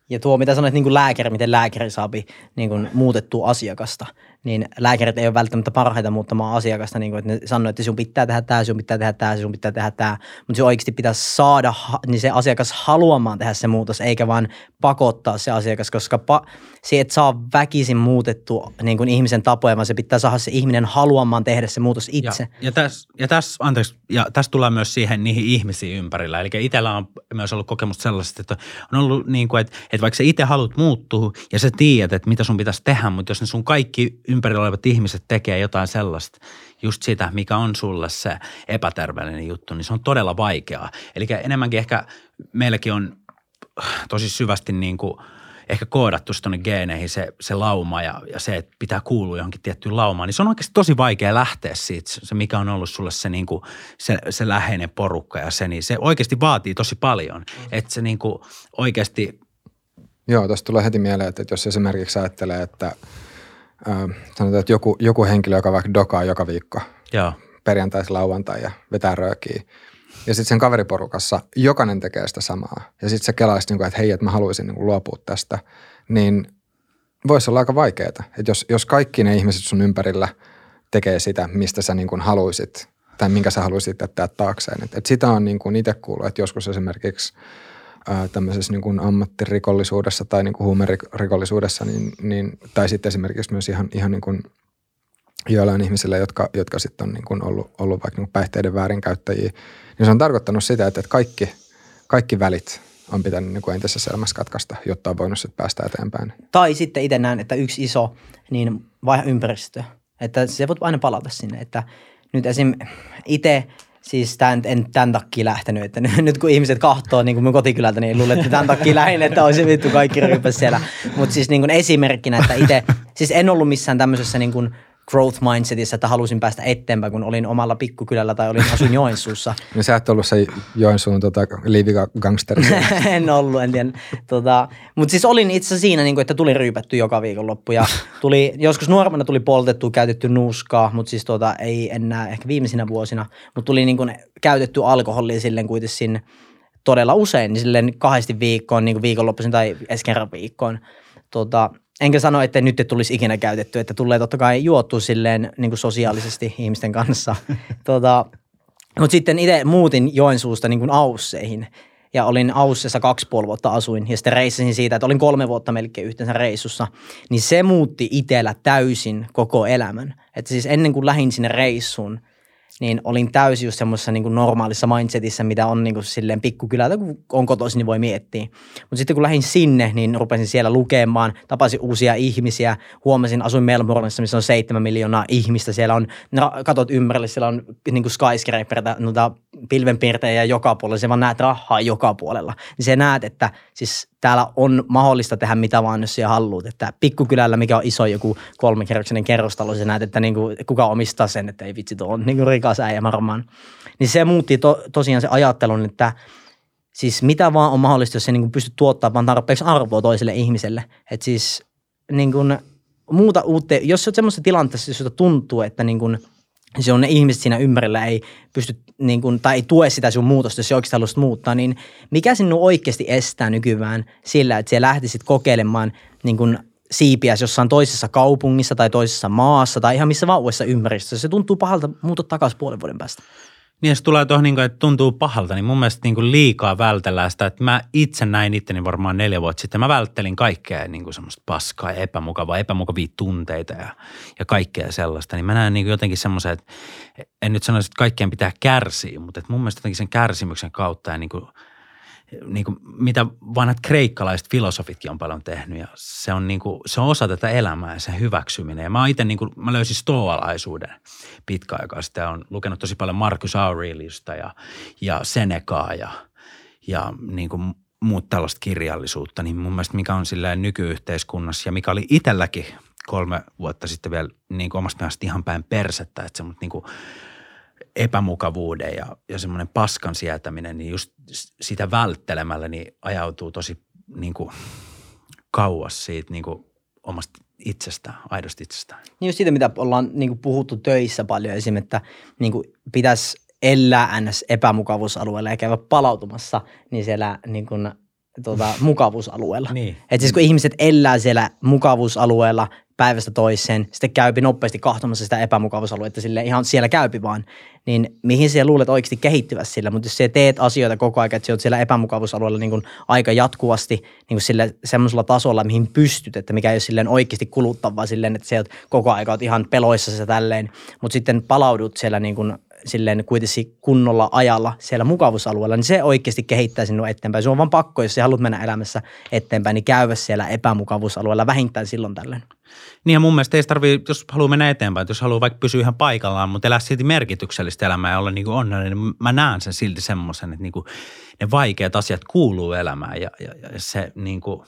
Speaker 2: Ja tuo, mitä sanoit niin kuin lääkäri, miten lääkäri saapi niin kuin muutettua asiakasta, niin lääkärit ei ole välttämättä parhaita muuttamaan asiakasta, niin kuin, että ne sanoo, että sun pitää tehdä tämä, sun pitää tehdä tämä, sun pitää tehdä tämä, mutta se oikeasti pitää saada niin se asiakas haluamaan tehdä se muutos, eikä vaan pakottaa se asiakas, koska pa- se et saa väkisin muutettu niin kuin ihmisen tapoja, vaan se pitää saada se ihminen haluamaan tehdä se muutos itse.
Speaker 1: Ja, ja tässä, ja tässä, anteeksi, ja tässä tullaan myös siihen niihin ihmisiin ympärillä. Eli itsellä on myös ollut kokemus sellaista, että on ollut niin kuin, että, että vaikka sä itse haluat muuttua ja sä tiedät, että mitä sun pitäisi tehdä, mutta jos ne sun kaikki ympärillä olevat ihmiset tekee jotain sellaista, just sitä, mikä on sulle se epäterveellinen juttu, niin se on todella vaikeaa. Eli enemmänkin ehkä meilläkin on tosi syvästi niin kuin – ehkä koodattu tuonne geeneihin se, se lauma ja, ja se, että pitää kuulua johonkin tiettyyn laumaan, niin se on oikeasti tosi vaikea lähteä siitä, se mikä on ollut sulle se, niin kuin, se, se läheinen porukka ja se, niin se oikeasti vaatii tosi paljon, että se niin kuin oikeasti
Speaker 4: Joo, tuosta tulee heti mieleen, että jos esimerkiksi ajattelee, että sanotaan, että joku, joku henkilö, joka vaikka dokaa joka viikko
Speaker 1: Joo.
Speaker 4: perjantai, lauantai ja vetää röökiä, ja sitten sen kaveriporukassa jokainen tekee sitä samaa. Ja sitten se kelaisi, niin kuin, että hei, että mä haluaisin niin kuin luopua tästä. Niin voisi olla aika vaikeaa. Että jos, jos kaikki ne ihmiset sun ympärillä tekee sitä, mistä sä niin kuin haluaisit tai minkä sä haluaisit jättää taakseen. Et, et sitä on niin kuin itse kuullut, että joskus esimerkiksi tämmöisessä niin kuin ammattirikollisuudessa tai niin kuin huumerikollisuudessa, niin, niin, tai sitten esimerkiksi myös ihan, ihan niin kuin joillain ihmisillä, jotka, jotka sitten on niin kuin ollut, ollut vaikka niin päihteiden väärinkäyttäjiä, niin se on tarkoittanut sitä, että kaikki, kaikki välit on pitänyt niin kuin entisessä elämässä katkaista, jotta on voinut sitten päästä eteenpäin.
Speaker 2: Tai sitten itse näen, että yksi iso niin vaihe ympäristö, että se voit aina palata sinne, että nyt esim. itse Siis tämän, en tämän takia lähtenyt, että nyt kun ihmiset kahtoo niin kuin mun kotikylältä, niin luulen, että tämän takia lähin, että olisi vittu kaikki ryhmässä siellä. Mutta siis niin kuin esimerkkinä, että itse, siis en ollut missään tämmöisessä niin kuin growth mindsetissä, että halusin päästä eteenpäin, kun olin omalla pikkukylällä tai olin asuin Joensuussa.
Speaker 4: niin sä et ollut se Joensuun tota, liivigangsteri.
Speaker 2: en ollut, en tiedä. Tota, Mutta siis olin itse siinä, niin kuin, että tuli ryypätty joka viikonloppu ja tuli, joskus nuoremmana tuli poltettu, käytetty nuuskaa, mutta siis tota, ei enää ehkä viimeisinä vuosina, mutta tuli niin kuin, käytetty alkoholia silleen kuitenkin todella usein, niin silleen kahdesti viikkoon, niin kuin viikonloppuisin tai edes kerran viikkoon. Tota, enkä sano, että nyt ei tulisi ikinä käytetty, että tulee totta kai juottu silleen niin kuin sosiaalisesti ihmisten kanssa. tota, mutta sitten itse muutin Joensuusta niin kuin Ausseihin ja olin Aussessa kaksi puoli vuotta asuin ja sitten reissasin siitä, että olin kolme vuotta melkein yhteensä reissussa, niin se muutti itsellä täysin koko elämän. Että siis ennen kuin lähdin sinne reissuun – niin olin täysin just semmoisessa niin normaalissa mindsetissä, mitä on niin kuin silleen pikkukylältä, kun on kotoisin, niin voi miettiä. Mutta sitten kun lähdin sinne, niin rupesin siellä lukemaan, tapasin uusia ihmisiä, huomasin, asuin Melbourneissa, missä on seitsemän miljoonaa ihmistä, siellä on, katot ympärille, siellä on niin kuin skyscraperita, noita pilvenpiirtejä joka puolella, se vaan näet rahaa joka puolella. Niin se näet, että siis täällä on mahdollista tehdä mitä vaan, jos sä haluat. Että pikkukylällä, mikä on iso joku kolmikerroksinen kerrostalo, sä näet, että niin kuin, kuka omistaa sen, että ei vitsi, tuo on niin kuin rikas äijä varmaan. Niin se muutti to, tosiaan se ajattelun, että siis mitä vaan on mahdollista, jos se niin pystyt tuottamaan tarpeeksi arvoa toiselle ihmiselle. Että siis niin kuin, muuta uutta, jos olet semmoisessa tilanteessa, jossa tuntuu, että niin kuin – se on ne ihmiset siinä ympärillä ei pysty niin kuin, tai ei tue sitä sun muutosta, jos se oikeasti haluaisit muuttaa, niin mikä sinun oikeasti estää nykyään sillä, että siellä lähtisit kokeilemaan niin kuin siipiä jossain toisessa kaupungissa tai toisessa maassa tai ihan missä vaan uudessa ympäristössä. Se tuntuu pahalta muuta takaisin puolen vuoden päästä.
Speaker 1: Niin jos tulee tuohon, niin kuin, että tuntuu pahalta, niin mun mielestä niin kuin liikaa vältellään sitä, että mä itse näin itteni varmaan neljä vuotta sitten. Mä välttelin kaikkea niin kuin semmoista paskaa ja epämukavaa, epämukavia tunteita ja, ja kaikkea sellaista. Niin mä näen niin kuin jotenkin semmoisen, että en nyt sanoisi, että kaikkien pitää kärsiä, mutta että mun mielestä jotenkin sen kärsimyksen kautta ja niin kuin – niin kuin, mitä vanhat kreikkalaiset filosofitkin on paljon tehnyt ja se on, niin kuin, se on osa tätä elämää ja sen hyväksyminen. Ja mä itse niin kuin, mä löysin stoalaisuuden pitkä aikaa sitten olen lukenut tosi paljon Marcus Aureliusta ja, ja Senecaa ja, ja niin kuin, muut tällaista kirjallisuutta, niin mun mielestä mikä on silleen nykyyhteiskunnassa ja mikä oli itselläkin kolme vuotta sitten vielä niin kuin omasta mielestä ihan päin persettä, että se mut niin kuin epämukavuuden ja, ja semmoinen paskan sietäminen, niin just sitä välttelemällä niin ajautuu tosi niin kuin kauas siitä niin kuin omasta itsestään, aidosti itsestään.
Speaker 2: Niin just siitä, mitä ollaan niin kuin puhuttu töissä paljon esim. että niin kuin pitäisi elää ns. epämukavuusalueella ja käydä palautumassa, niin siellä niin kuin tota, mukavuusalueella.
Speaker 1: Niin.
Speaker 2: Et siis kun ihmiset elää siellä mukavuusalueella päivästä toiseen, sitten käypi nopeasti kahtomassa sitä epämukavuusaluetta sille ihan siellä käypi vaan, niin mihin siellä luulet oikeasti kehittyvä sillä, mutta jos sä teet asioita koko ajan, että sä oot siellä epämukavuusalueella niin kuin aika jatkuvasti niin kuin sille, semmoisella tasolla, mihin pystyt, että mikä ei ole silleen oikeasti kuluttavaa silleen, että sä oot koko aika oot ihan peloissa se tälleen, mutta sitten palaudut siellä niin kuin silleen kuitenkin kunnolla ajalla siellä mukavuusalueella, niin se oikeasti kehittää sinua eteenpäin. Se on vaan pakko, jos sä haluat mennä elämässä eteenpäin, niin käydä siellä epämukavuusalueella vähintään silloin tällöin.
Speaker 1: Niin ja mun mielestä ei tarvii, jos haluaa mennä eteenpäin, jos haluaa vaikka pysyä ihan paikallaan, mutta elää silti merkityksellistä elämää ja olla niin kuin onnellinen, niin mä näen sen silti semmoisen, että niin kuin ne vaikeat asiat kuuluu elämään ja, ja, ja se niin kuin,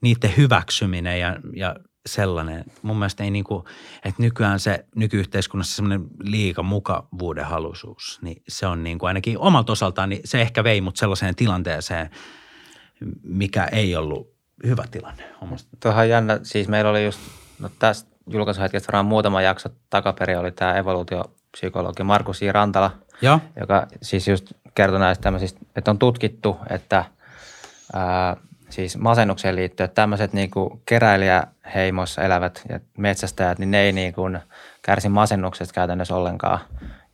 Speaker 1: niiden hyväksyminen ja, ja sellainen. Mun mielestä ei niin kuin, että nykyään se nykyyhteiskunnassa semmoinen liika mukavuuden halusuus, niin se on niin kuin ainakin omalta osaltaan, niin se ehkä vei mut sellaiseen tilanteeseen, mikä ei ollut hyvä tilanne omasta.
Speaker 3: Tuohan jännä, siis meillä oli just, no tästä julkaisuhetkestä varmaan muutama jakso takaperin oli tämä evoluutiopsykologi Markus J. Rantala,
Speaker 1: Joo.
Speaker 3: joka siis just kertoi näistä tämmöisistä, että on tutkittu, että ää, siis masennukseen liittyen, että tämmöiset niin kuin keräilijäheimoissa elävät ja metsästäjät, niin ne ei niin kuin kärsi masennuksesta käytännössä ollenkaan.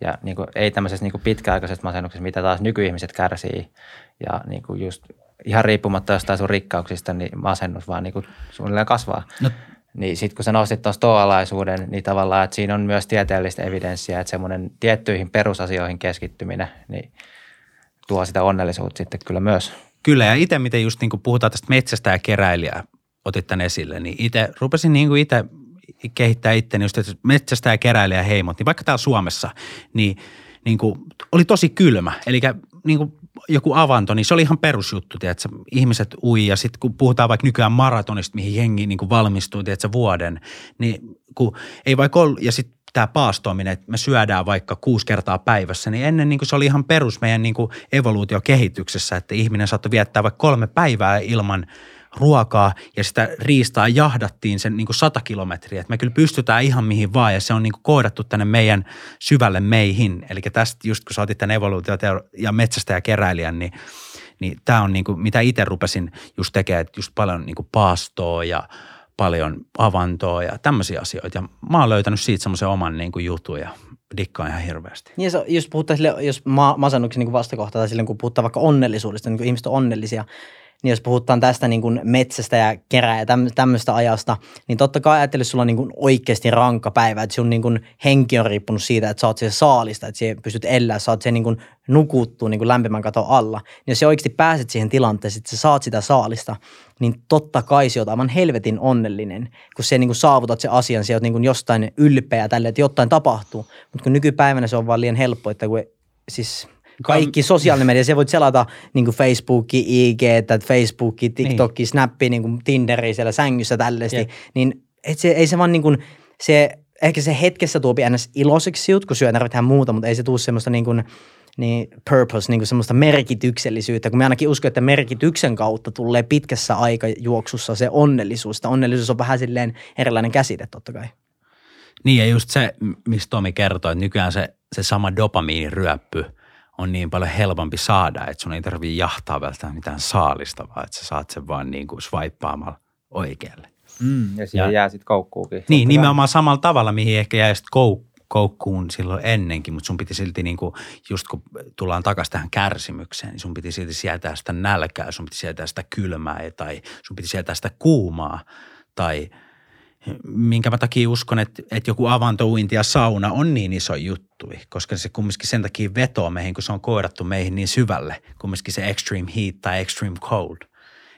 Speaker 3: Ja niin kuin, ei tämmöisessä niin kuin pitkäaikaisessa masennuksessa, mitä taas nykyihmiset kärsii. Ja niin kuin just ihan riippumatta jostain sun rikkauksista, niin masennus vaan niin kuin suunnilleen kasvaa.
Speaker 1: No,
Speaker 3: Niin sitten kun sä nostit tuosta stoalaisuuden, niin tavallaan, että siinä on myös tieteellistä evidenssiä, että semmoinen tiettyihin perusasioihin keskittyminen, niin tuo sitä onnellisuutta sitten kyllä myös.
Speaker 1: Kyllä, ja itse miten just niin kuin puhutaan tästä metsästä ja keräilijää, otit tämän esille, niin itse rupesin niin kuin itse kehittää itteni just että metsästä ja keräilijä heimot, niin vaikka täällä Suomessa, niin, niin kuin, oli tosi kylmä. Eli niin kuin joku avanto, niin se oli ihan perusjuttu, tiedätkö? ihmiset ui ja sitten kun puhutaan vaikka nykyään maratonista, mihin jengi niin kuin valmistuu, tiedätkö, vuoden, niin kun ei vaikka ollut, ja sitten tämä paastoaminen, että me syödään vaikka kuusi kertaa päivässä, niin ennen niin kuin se oli ihan perus meidän niin kuin evoluutiokehityksessä, että ihminen saattoi viettää vaikka kolme päivää ilman ruokaa ja sitä riistaa jahdattiin sen niin kuin sata kilometriä. Että me kyllä pystytään ihan mihin vaan ja se on niin kuin koodattu tänne meidän syvälle meihin. Eli tästä just kun sä otit tämän evoluutiot ja metsästä ja keräilijän, niin, niin tämä on niin mitä itse rupesin just tekemään, että just paljon niin paastoa ja paljon avantoa ja tämmöisiä asioita. Ja mä oon löytänyt siitä semmoisen oman niin kuin jutun ja dikkaan ihan hirveästi.
Speaker 2: Niin jos puhutaan sille, jos ma- masennuksen niin vastakohta tai silloin kun puhutaan vaikka onnellisuudesta, niin kun ihmiset on onnellisia, niin jos puhutaan tästä niin kuin metsästä ja kerää ja täm, tämmöistä ajasta, niin totta kai ajattele, sulla on niin kuin oikeasti rankka päivä, että sun niin kuin henki on riippunut siitä, että sä oot siellä saalista, että sä pystyt elää, sä oot niin kuin nukuttuu niin kuin lämpimän katon alla. Niin jos sä oikeasti pääset siihen tilanteeseen, että sä saat sitä saalista, niin totta kai sä oot aivan helvetin onnellinen, kun sä niin kuin saavutat se asian, sä oot niin kuin jostain ylpeä tälle, että jotain tapahtuu. Mutta kun nykypäivänä se on vaan liian helppo, että kun siis kaikki sosiaalinen media, se voit selata niin kuin Facebooki, IG, Facebooki, TikTokki, niin. Snappi, niin kuin Tinderi siellä sängyssä tällaisesti, yeah. niin et se, ei se vaan niin kuin, se, ehkä se hetkessä tuopi ns. iloiseksi juttu, kun syö tarvitaan muuta, mutta ei se tuu semmoista niin kuin, niin purpose, niin kuin semmoista merkityksellisyyttä, kun me ainakin uskon, että merkityksen kautta tulee pitkässä aikajuoksussa se onnellisuus. Sitä onnellisuus on vähän silleen erilainen käsite totta kai.
Speaker 1: Niin ja just se, mistä Tomi kertoi, että nykyään se, se sama dopamiiniryöppy on niin paljon helpompi saada, että sun ei tarvitse jahtaa välttämättä mitään saalista, vaan että sä saat sen vaan niin kuin swipeaamalla oikealle.
Speaker 3: Mm, ja siihen ja, jää sitten koukkuukin.
Speaker 1: Niin, nimenomaan samalla tavalla, mihin ehkä jäi sitten kouk- koukkuun silloin ennenkin, mutta sun piti silti niin kuin, just kun tullaan takaisin tähän kärsimykseen, niin sun piti silti sietää sitä nälkää, sun piti sietää sitä kylmää tai sun piti sietää sitä kuumaa tai minkä mä takia uskon, että, että joku avantouinti ja sauna on niin iso juttu, koska se kumminkin sen takia vetoo meihin, kun se on koirattu meihin niin syvälle, kumminkin se extreme heat tai extreme cold.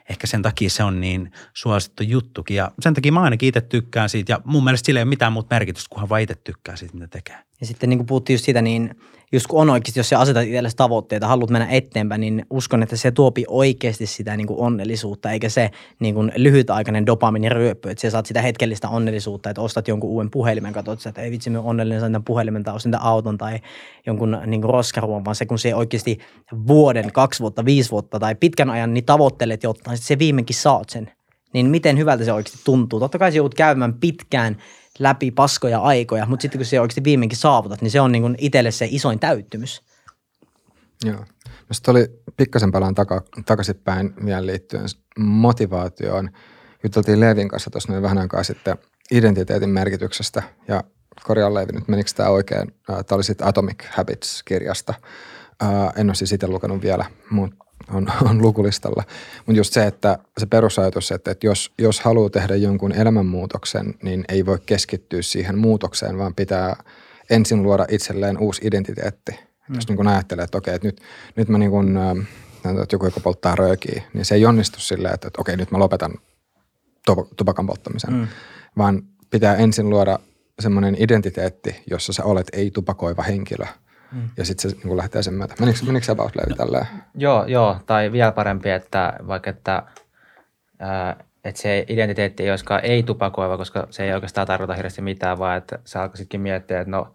Speaker 1: Ehkä sen takia se on niin suosittu juttukin ja sen takia mä ainakin itse tykkään siitä ja mun mielestä sillä ei ole mitään muuta merkitystä, kunhan vaan itse tykkää siitä, mitä tekee.
Speaker 2: Ja sitten niin kuin puhuttiin just siitä, niin just kun on oikeasti, jos sä asetat itsellesi tavoitteita, haluat mennä eteenpäin, niin uskon, että se tuopi oikeasti sitä niin kuin onnellisuutta, eikä se niin kuin lyhytaikainen dopaminiryöppy, että sä saat sitä hetkellistä onnellisuutta, että ostat jonkun uuden puhelimen, katsot, että ei vitsi, mä onnellinen saan tämän puhelimen tai ostan auton tai jonkun niin kuin roskaruon, vaan se kun se oikeasti vuoden, kaksi vuotta, viisi vuotta tai pitkän ajan niin tavoittelet jotain, sitten se viimeinkin saat sen. Niin miten hyvältä se oikeasti tuntuu. Totta kai se joudut käymään pitkään läpi paskoja aikoja, mutta sitten kun se oikeasti viimeinkin saavutat, niin se on niin itselle se isoin täyttymys.
Speaker 4: Joo. Sitten oli pikkasen palaan taka, takaisinpäin vielä liittyen motivaatioon. Juteltiin Leevin kanssa tuossa noin vähän aikaa sitten identiteetin merkityksestä ja korjaan Leevi nyt, menikö tämä oikein? Tämä oli sitten Atomic Habits-kirjasta. En ole siis itse lukenut vielä, mutta on, on lukulistalla. Mutta just se, että se perusajatus, että, että jos, jos haluaa tehdä jonkun elämänmuutoksen, niin ei voi keskittyä siihen muutokseen, vaan pitää ensin luoda itselleen uusi identiteetti. Mm. Jos niin kun ajattelee, että okei, että nyt, nyt mä niin kun, että joku, joka polttaa röökiä, niin se ei onnistu silleen, että, että okei, nyt mä lopetan tupakan polttamisen, mm. vaan pitää ensin luoda semmoinen identiteetti, jossa sä olet ei-tupakoiva henkilö – Mm. Ja sitten se niin lähtee sen myötä. Menikö, menikö se about tälleen?
Speaker 3: Joo, joo, tai vielä parempi, että vaikka että, ää, että se identiteetti ei olisikaan ei-tupakoiva, koska se ei oikeastaan tarkoita hirveästi mitään, vaan että sä alkaisitkin miettiä, että no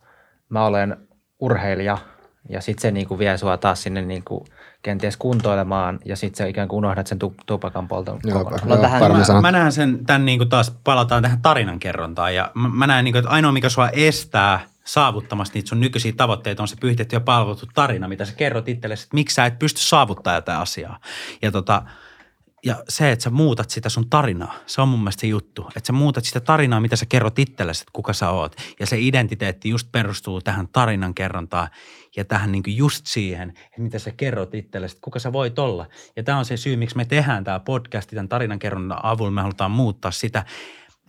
Speaker 3: mä olen urheilija ja sitten se niinku vie sua taas sinne niinku kenties kuntoilemaan ja sitten se ikään kuin unohdat sen tupakan polton
Speaker 1: joo, kokonaan. Joo, tähän, mä, mä, näen sen, tämän niinku taas palataan tähän tarinankerrontaan ja mä, mä näen, niinku, että ainoa mikä sua estää – saavuttamassa niitä sun nykyisiä tavoitteita on se pyhitetty ja palveltu tarina, mitä sä kerrot itsellesi, että miksi sä et pysty saavuttaa jotain asiaa. Ja, tota, ja se, että sä muutat sitä sun tarinaa, se on mun mielestä se juttu. Että sä muutat sitä tarinaa, mitä sä kerrot itsellesi, että kuka sä oot. Ja se identiteetti just perustuu tähän tarinan kerrontaan ja tähän niin just siihen, että mitä sä kerrot itsellesi, että kuka sä voit olla. Ja tämä on se syy, miksi me tehdään tämä podcast tämän tarinan kerronnan avulla. Me halutaan muuttaa sitä,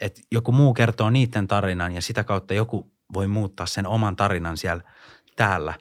Speaker 1: että joku muu kertoo niiden tarinan ja sitä kautta joku voi muuttaa sen oman tarinan siellä täällä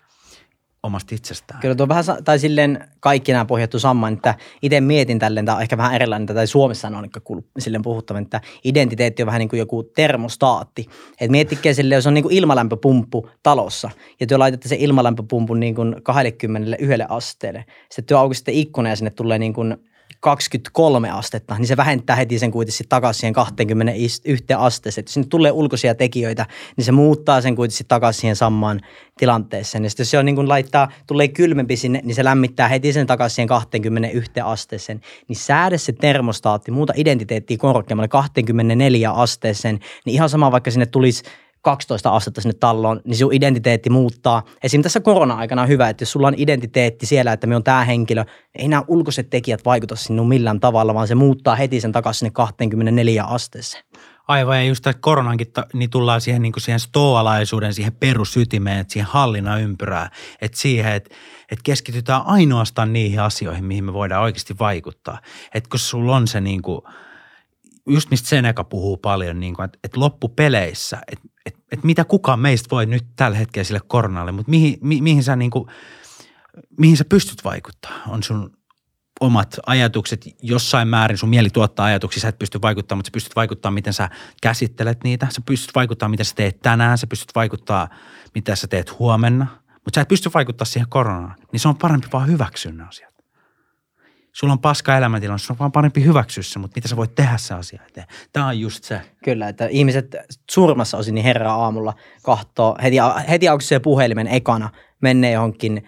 Speaker 1: omasta itsestään.
Speaker 2: Kyllä tuo vähän, tai silleen kaikki nämä pohjattu samaan, että itse mietin tälleen, on ehkä vähän erilainen, tai Suomessa on ehkä silleen puhuttavan, että identiteetti on vähän niin kuin joku termostaatti. Että miettikää sille, jos on niin kuin ilmalämpöpumppu talossa, ja työ laitatte sen ilmalämpöpumpun niin kuin 21 asteelle, sitten työ auki sitten ikkuna ja sinne tulee niin kuin 23 astetta, niin se vähentää heti sen kuitenkin takaisin siihen 21 asteeseen. Jos sinne tulee ulkoisia tekijöitä, niin se muuttaa sen kuitenkin takaisin siihen samaan tilanteeseen. Ja sitten jos se on niin kuin laittaa, tulee kylmempi sinne, niin se lämmittää heti sen takaisin siihen 21 asteeseen. Niin säädä se termostaatti, muuta identiteettiä korkeammalle 24 asteeseen, niin ihan sama vaikka sinne tulisi 12 astetta sinne talloon, niin sun identiteetti muuttaa. Esimerkiksi tässä korona-aikana on hyvä, että jos sulla on identiteetti siellä, että me on tämä henkilö, ei nämä ulkoiset tekijät vaikuta sinun millään tavalla, vaan se muuttaa heti sen takaisin sinne 24 asteeseen.
Speaker 1: Aivan, ja just tässä koronankin, niin tullaan siihen, niin siihen stoalaisuuden, siihen perusytimeen, että siihen hallinnan ympyrään, että siihen, että, että keskitytään ainoastaan niihin asioihin, mihin me voidaan oikeasti vaikuttaa. Että kun sulla on se niin kuin, just mistä Seneca puhuu paljon, niin kuin, että, että loppupeleissä, että että et mitä kukaan meistä voi nyt tällä hetkellä sille koronalle, mutta mihin, mi, mihin, sä niinku, mihin sä pystyt vaikuttaa? On sun omat ajatukset jossain määrin, sun mieli tuottaa ajatuksia, sä et pysty vaikuttamaan, mutta sä pystyt vaikuttamaan, miten sä käsittelet niitä. Sä pystyt vaikuttamaan, mitä sä teet tänään, sä pystyt vaikuttaa, mitä sä teet huomenna, mutta sä et pysty vaikuttaa siihen koronaan. Niin se on parempi vaan hyväksyä ne asiat sulla on paska elämäntilanne, sulla on vaan parempi hyväksyä se, mutta mitä sä voit tehdä se asia eteen. Tämä on just se.
Speaker 2: Kyllä, että ihmiset suurmassa osin niin herää aamulla kahtoo heti, heti auki se puhelimen ekana, menee johonkin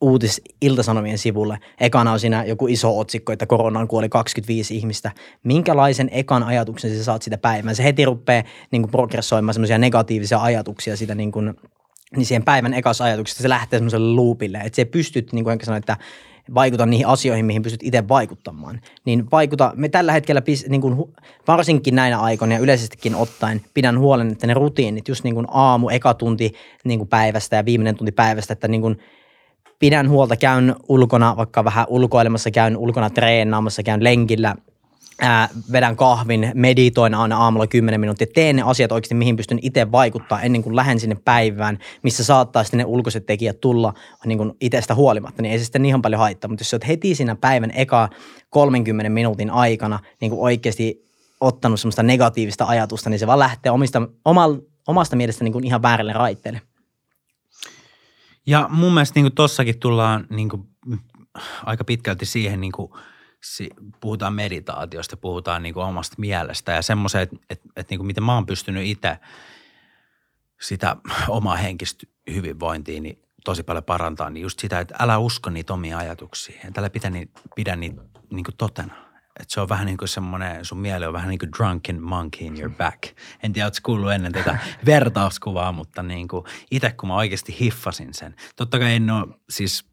Speaker 2: uutis Iltasanomien sivulle. Ekana on siinä joku iso otsikko, että koronaan kuoli 25 ihmistä. Minkälaisen ekan ajatuksen sä saat sitä päivän? Se heti rupeaa niin progressoimaan semmoisia negatiivisia ajatuksia siitä niin kuin, niin siihen päivän ekas ajatuksesta se lähtee semmoiselle loopille. Että se pystyt, niin kuin sanoin, että vaikuta niihin asioihin, mihin pystyt itse vaikuttamaan. Niin vaikuta, me tällä hetkellä niin kuin, varsinkin näinä aikoina ja yleisestikin ottaen pidän huolen, että ne rutiinit, just niin kuin aamu, eka tunti niin kuin päivästä ja viimeinen tunti päivästä, että niin kuin pidän huolta, käyn ulkona, vaikka vähän ulkoilemassa, käyn ulkona treenaamassa, käyn lenkillä – ää, vedän kahvin, meditoin aina aamulla 10 minuuttia, teen ne asiat oikeasti, mihin pystyn itse vaikuttaa ennen kuin lähden sinne päivään, missä saattaa sitten ne ulkoiset tekijät tulla niin kuin itsestä huolimatta, niin ei se sitten ihan paljon haittaa. Mutta jos sä oot heti siinä päivän eka 30 minuutin aikana niin kuin oikeasti ottanut semmoista negatiivista ajatusta, niin se vaan lähtee omista, omal, omasta mielestä niin kuin ihan väärälle raitteelle.
Speaker 1: Ja mun mielestä niin tossakin tullaan niin kuin, aika pitkälti siihen niin kuin – puhutaan meditaatiosta, puhutaan niin kuin omasta mielestä ja semmoisen, että, että, että niin kuin miten mä oon pystynyt itse sitä omaa henkistä hyvinvointia niin tosi paljon parantaa, niin just sitä, että älä usko niitä omia ajatuksia. Että älä pidä pidä niitä niin kuin totena. Että se on vähän niin kuin semmoinen, sun mieli on vähän niin kuin drunken monkey in your back. En tiedä, ootko kuullut ennen tätä vertauskuvaa, mutta niin kuin itse kun mä oikeasti hiffasin sen. Totta kai en ole siis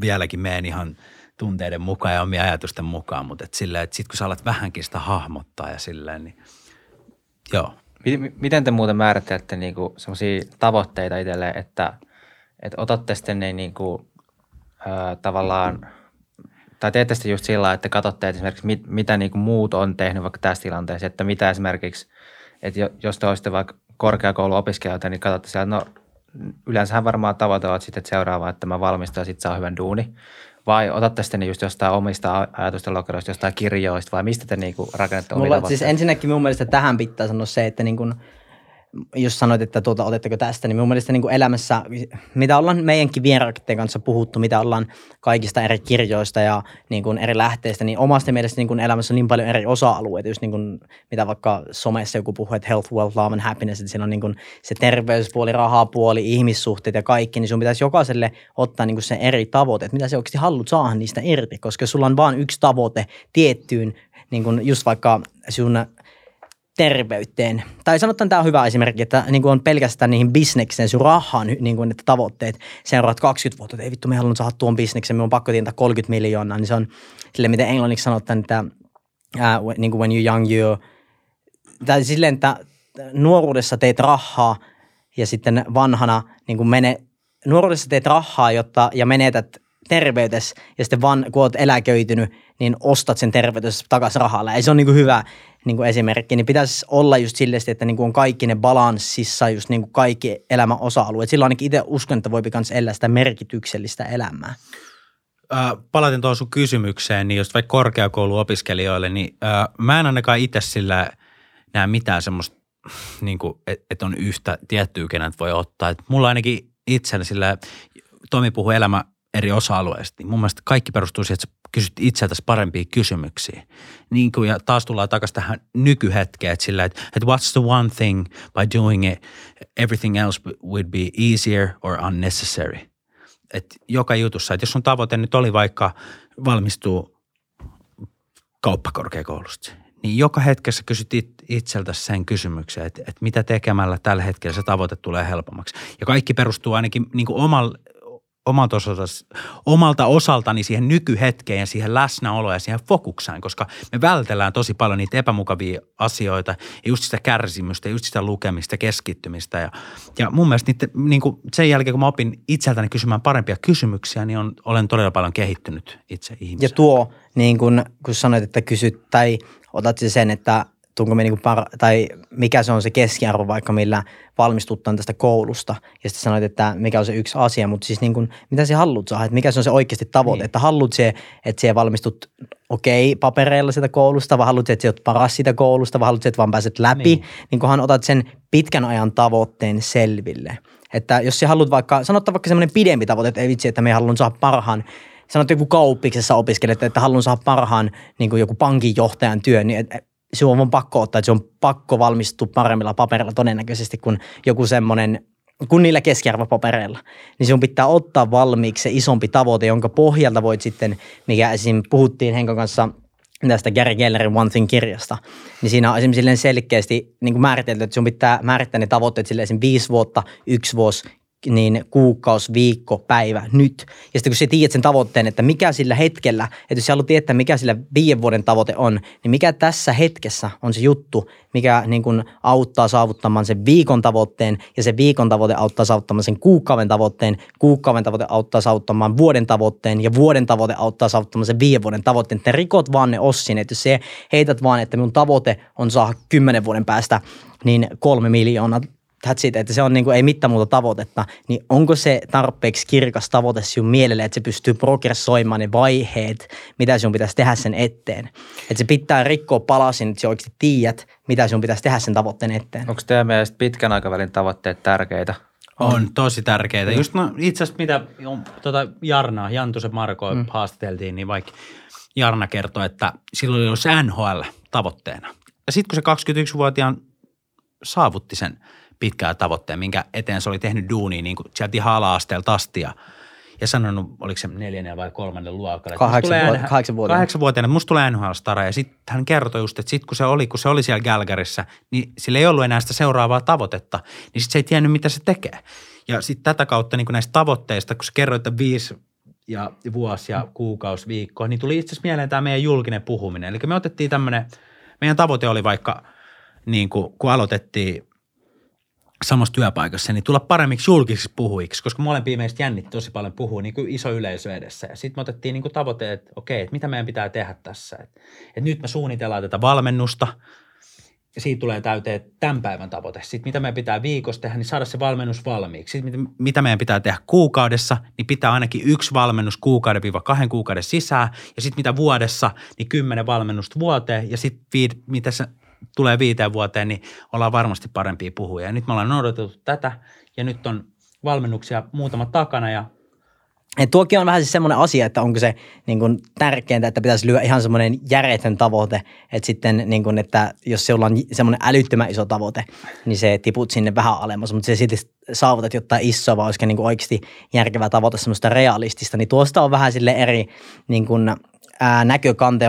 Speaker 1: vieläkin meen ihan tunteiden mukaan ja omien ajatusten mukaan, mutta et silleen, että sit kun sä alat vähänkin sitä hahmottaa ja silleen, niin joo.
Speaker 3: Miten te muuten määrittelette niinku semmoisia tavoitteita itselleen, että, että otatte sitten ne niinku, ö, tavallaan, tai teette sitten just sillä että katsotte että esimerkiksi mit, mitä niinku muut on tehnyt vaikka tässä tilanteessa, että mitä esimerkiksi, että jos te olisitte vaikka korkeakouluopiskelijoita, niin katsotte siellä, no yleensähän varmaan tavoite on sitten, seuraava, että mä valmistun ja sitten saa hyvän duuni. Vai otatte sitten just jostain omista ajatusten lokeroista, jostain kirjoista vai mistä te niinku rakennette
Speaker 2: Mulla, Siis ensinnäkin mun mielestä tähän pitää sanoa se, että niin kuin – jos sanoit, että tuota, otetteko tästä, niin mun mielestä niin kuin elämässä, mitä ollaan meidänkin vieraiden kanssa puhuttu, mitä ollaan kaikista eri kirjoista ja niin kuin eri lähteistä, niin omasta mielestä niin kuin elämässä on niin paljon eri osa-alueita, just niin kuin, mitä vaikka somessa joku puhuu, että health, wealth, love and happiness, että siinä on niin kuin se terveyspuoli, rahapuoli, ihmissuhteet ja kaikki, niin sun pitäisi jokaiselle ottaa niin kuin se eri tavoite, että mitä se oikeasti haluat saada niistä irti, koska sulla on vain yksi tavoite tiettyyn, niin kuin just vaikka sun terveyteen. Tai sanotaan tämä on hyvä esimerkki, että niin kuin on pelkästään niihin bisnekseen, sun rahaan niin kuin, että tavoitteet seuraat 20 vuotta, että ei vittu, me haluan saada tuon bisneksen, me on pakko tientää 30 miljoonaa, niin se on sille miten englanniksi sanotaan, että uh, niin kuin when you're young, you, tai silleen, että nuoruudessa teet rahaa ja sitten vanhana niin kuin mene, nuoruudessa teet rahaa jotta, ja menetät terveytes ja sitten vaan kun olet eläköitynyt, niin ostat sen terveytes takaisin rahalla. Ja se on niin kuin hyvä niin kuin esimerkki, niin pitäisi olla just silleen, että niin kuin on kaikki ne balanssissa, just niin kuin kaikki elämän osa-alueet. Silloin ainakin itse uskon, että voi myös elää sitä merkityksellistä elämää.
Speaker 1: Äh, palaten tuohon sun kysymykseen, niin just vaikka korkeakouluopiskelijoille, niin äh, mä en ainakaan itse sillä näe mitään semmoista, niin että et on yhtä tiettyä, kenet voi ottaa. Et mulla ainakin itsellä sillä, Tomi puhuu elämä eri osa-alueista, niin mun mielestä kaikki perustuu siihen, että sä kysyt itseltäsi parempia kysymyksiä. Niin kuin, ja taas tullaan takaisin tähän nykyhetkeen, että sillä, että, että what's the one thing by doing it, everything else would be easier or unnecessary. Että joka jutussa, että jos sun tavoite nyt oli vaikka valmistua kauppakorkeakoulusta, niin joka hetkessä kysyt itseltäsi sen kysymyksen, että, että mitä tekemällä tällä hetkellä se tavoite tulee helpommaksi. Ja kaikki perustuu ainakin niin kuin omal, omalta, osalta, omalta osaltani siihen nykyhetkeen ja siihen läsnäoloon ja siihen fokukseen, koska me vältellään tosi paljon niitä epämukavia asioita ja just sitä kärsimystä, just sitä lukemista, keskittymistä. Ja, ja mun mielestä niitä, niin kuin sen jälkeen, kun mä opin itseltäni kysymään parempia kysymyksiä, niin on, olen todella paljon kehittynyt itse ihmisenä.
Speaker 2: Ja tuo, niin kun, kun sanoit, että kysyt tai otat sen, että tunko me niinku par- tai mikä se on se keskiarvo vaikka millä valmistuttaan tästä koulusta. Ja sitten sanoit, että mikä on se yksi asia, mutta siis niin kuin, mitä sä haluat saada, että mikä se on se oikeasti tavoite, niin. että haluat se, että sä valmistut okei okay, papereilla sitä koulusta, vai haluat että sä oot paras siitä koulusta, vai haluat että vaan pääset läpi, niin. niin kunhan otat sen pitkän ajan tavoitteen selville. Että jos sä haluat vaikka, sanotaan vaikka semmoinen pidempi tavoite, että ei vitsi, että me haluan saada parhaan sanot joku kauppiksessa opiskelet, että haluan saada parhaan niin joku pankinjohtajan työn, niin sinun on pakko ottaa, että se on pakko valmistua paremmilla paperilla todennäköisesti kuin joku semmoinen kuin niillä keskiarvopapereilla, niin sinun pitää ottaa valmiiksi se isompi tavoite, jonka pohjalta voit sitten, mikä esim. puhuttiin Henkon kanssa tästä Gary Gellerin One Thing-kirjasta, niin siinä on esimerkiksi selkeästi niin kuin määritelty, että sinun pitää määrittää ne tavoitteet sille esim. viisi vuotta, yksi vuosi, niin kuukausi, viikko, päivä, nyt. Ja sitten kun sä tiedät sen tavoitteen, että mikä sillä hetkellä, että jos sä haluat tietää, mikä sillä viiden vuoden tavoite on, niin mikä tässä hetkessä on se juttu, mikä niin kuin auttaa saavuttamaan sen viikon tavoitteen ja se viikon tavoite auttaa saavuttamaan sen kuukauden tavoitteen, kuukauden tavoite auttaa saavuttamaan vuoden tavoitteen ja vuoden tavoite auttaa saavuttamaan sen viiden vuoden tavoitteen. Että rikot vaan ne ossin, että jos se heität vaan, että minun tavoite on saada kymmenen vuoden päästä niin kolme miljoonaa that's it, että se on niin kuin, ei mitään muuta tavoitetta, niin onko se tarpeeksi kirkas tavoite sinun mielelle, että se pystyy progressoimaan ne vaiheet, mitä sinun pitäisi tehdä sen eteen. Että se pitää rikkoa palasin, että sinä oikeasti tiedät, mitä sinun pitäisi tehdä sen tavoitteen eteen.
Speaker 3: Onko teidän mielestä pitkän aikavälin tavoitteet tärkeitä?
Speaker 1: On tosi tärkeitä. Just no, itse asiassa mitä tuota Jarna, Jantusen Marko mm. haastateltiin, niin vaikka Jarna kertoi, että silloin oli NHL tavoitteena. Ja sitten kun se 21-vuotiaan saavutti sen – pitkää tavoitteen, minkä eteen se oli tehnyt duunia niin kuin sieltä ihan ala-asteelta asti ja, ja sanonut, oliko se neljännen vai kolmannen luokalla.
Speaker 2: Kahdeksan, kahdeksan vuotta.
Speaker 1: Kahdeksan vuotta, että musta tulee NHL-stara ja sitten hän kertoi just, että sitten kun se oli, kun se oli siellä Gälgärissä, niin sillä ei ollut enää sitä seuraavaa tavoitetta, niin sitten se ei tiennyt, mitä se tekee. Ja sitten tätä kautta niin kuin näistä tavoitteista, kun sä kerroit, että viisi ja vuosi ja kuukausi, viikko, niin tuli itse asiassa mieleen tämä meidän julkinen puhuminen. Eli me otettiin tämmöinen, meidän tavoite oli vaikka, niin kuin, kun aloitettiin samassa työpaikassa, niin tulla paremmiksi julkisiksi puhuiksi, koska molempia meistä jännitti tosi paljon puhua niin kuin iso yleisö edessä. Ja sitten me otettiin niin kuin tavoite, että okei, että mitä meidän pitää tehdä tässä. Että, että nyt me suunnitellaan tätä valmennusta – ja siitä tulee täyteen tämän päivän tavoite. Sitten mitä meidän pitää viikossa tehdä, niin saada se valmennus valmiiksi. Sitten mitä meidän pitää tehdä kuukaudessa, niin pitää ainakin yksi valmennus kuukauden viiva kahden kuukauden sisään. Ja sitten mitä vuodessa, niin kymmenen valmennusta vuoteen. Ja sitten mitä tulee viiteen vuoteen, niin ollaan varmasti parempia puhuja. Ja nyt me ollaan noudatettu tätä ja nyt on valmennuksia muutama takana ja
Speaker 2: et tuokin on vähän siis semmoinen asia, että onko se niin kuin tärkeintä, että pitäisi lyödä ihan semmoinen järjetön tavoite, että sitten niin kuin, että jos se on semmoinen älyttömän iso tavoite, niin se tiput sinne vähän alemmas, mutta se sitten saavutat jotain isoa, vaan olisikin niin kuin oikeasti järkevää tavoite semmoista realistista, niin tuosta on vähän sille eri niin kuin, ää,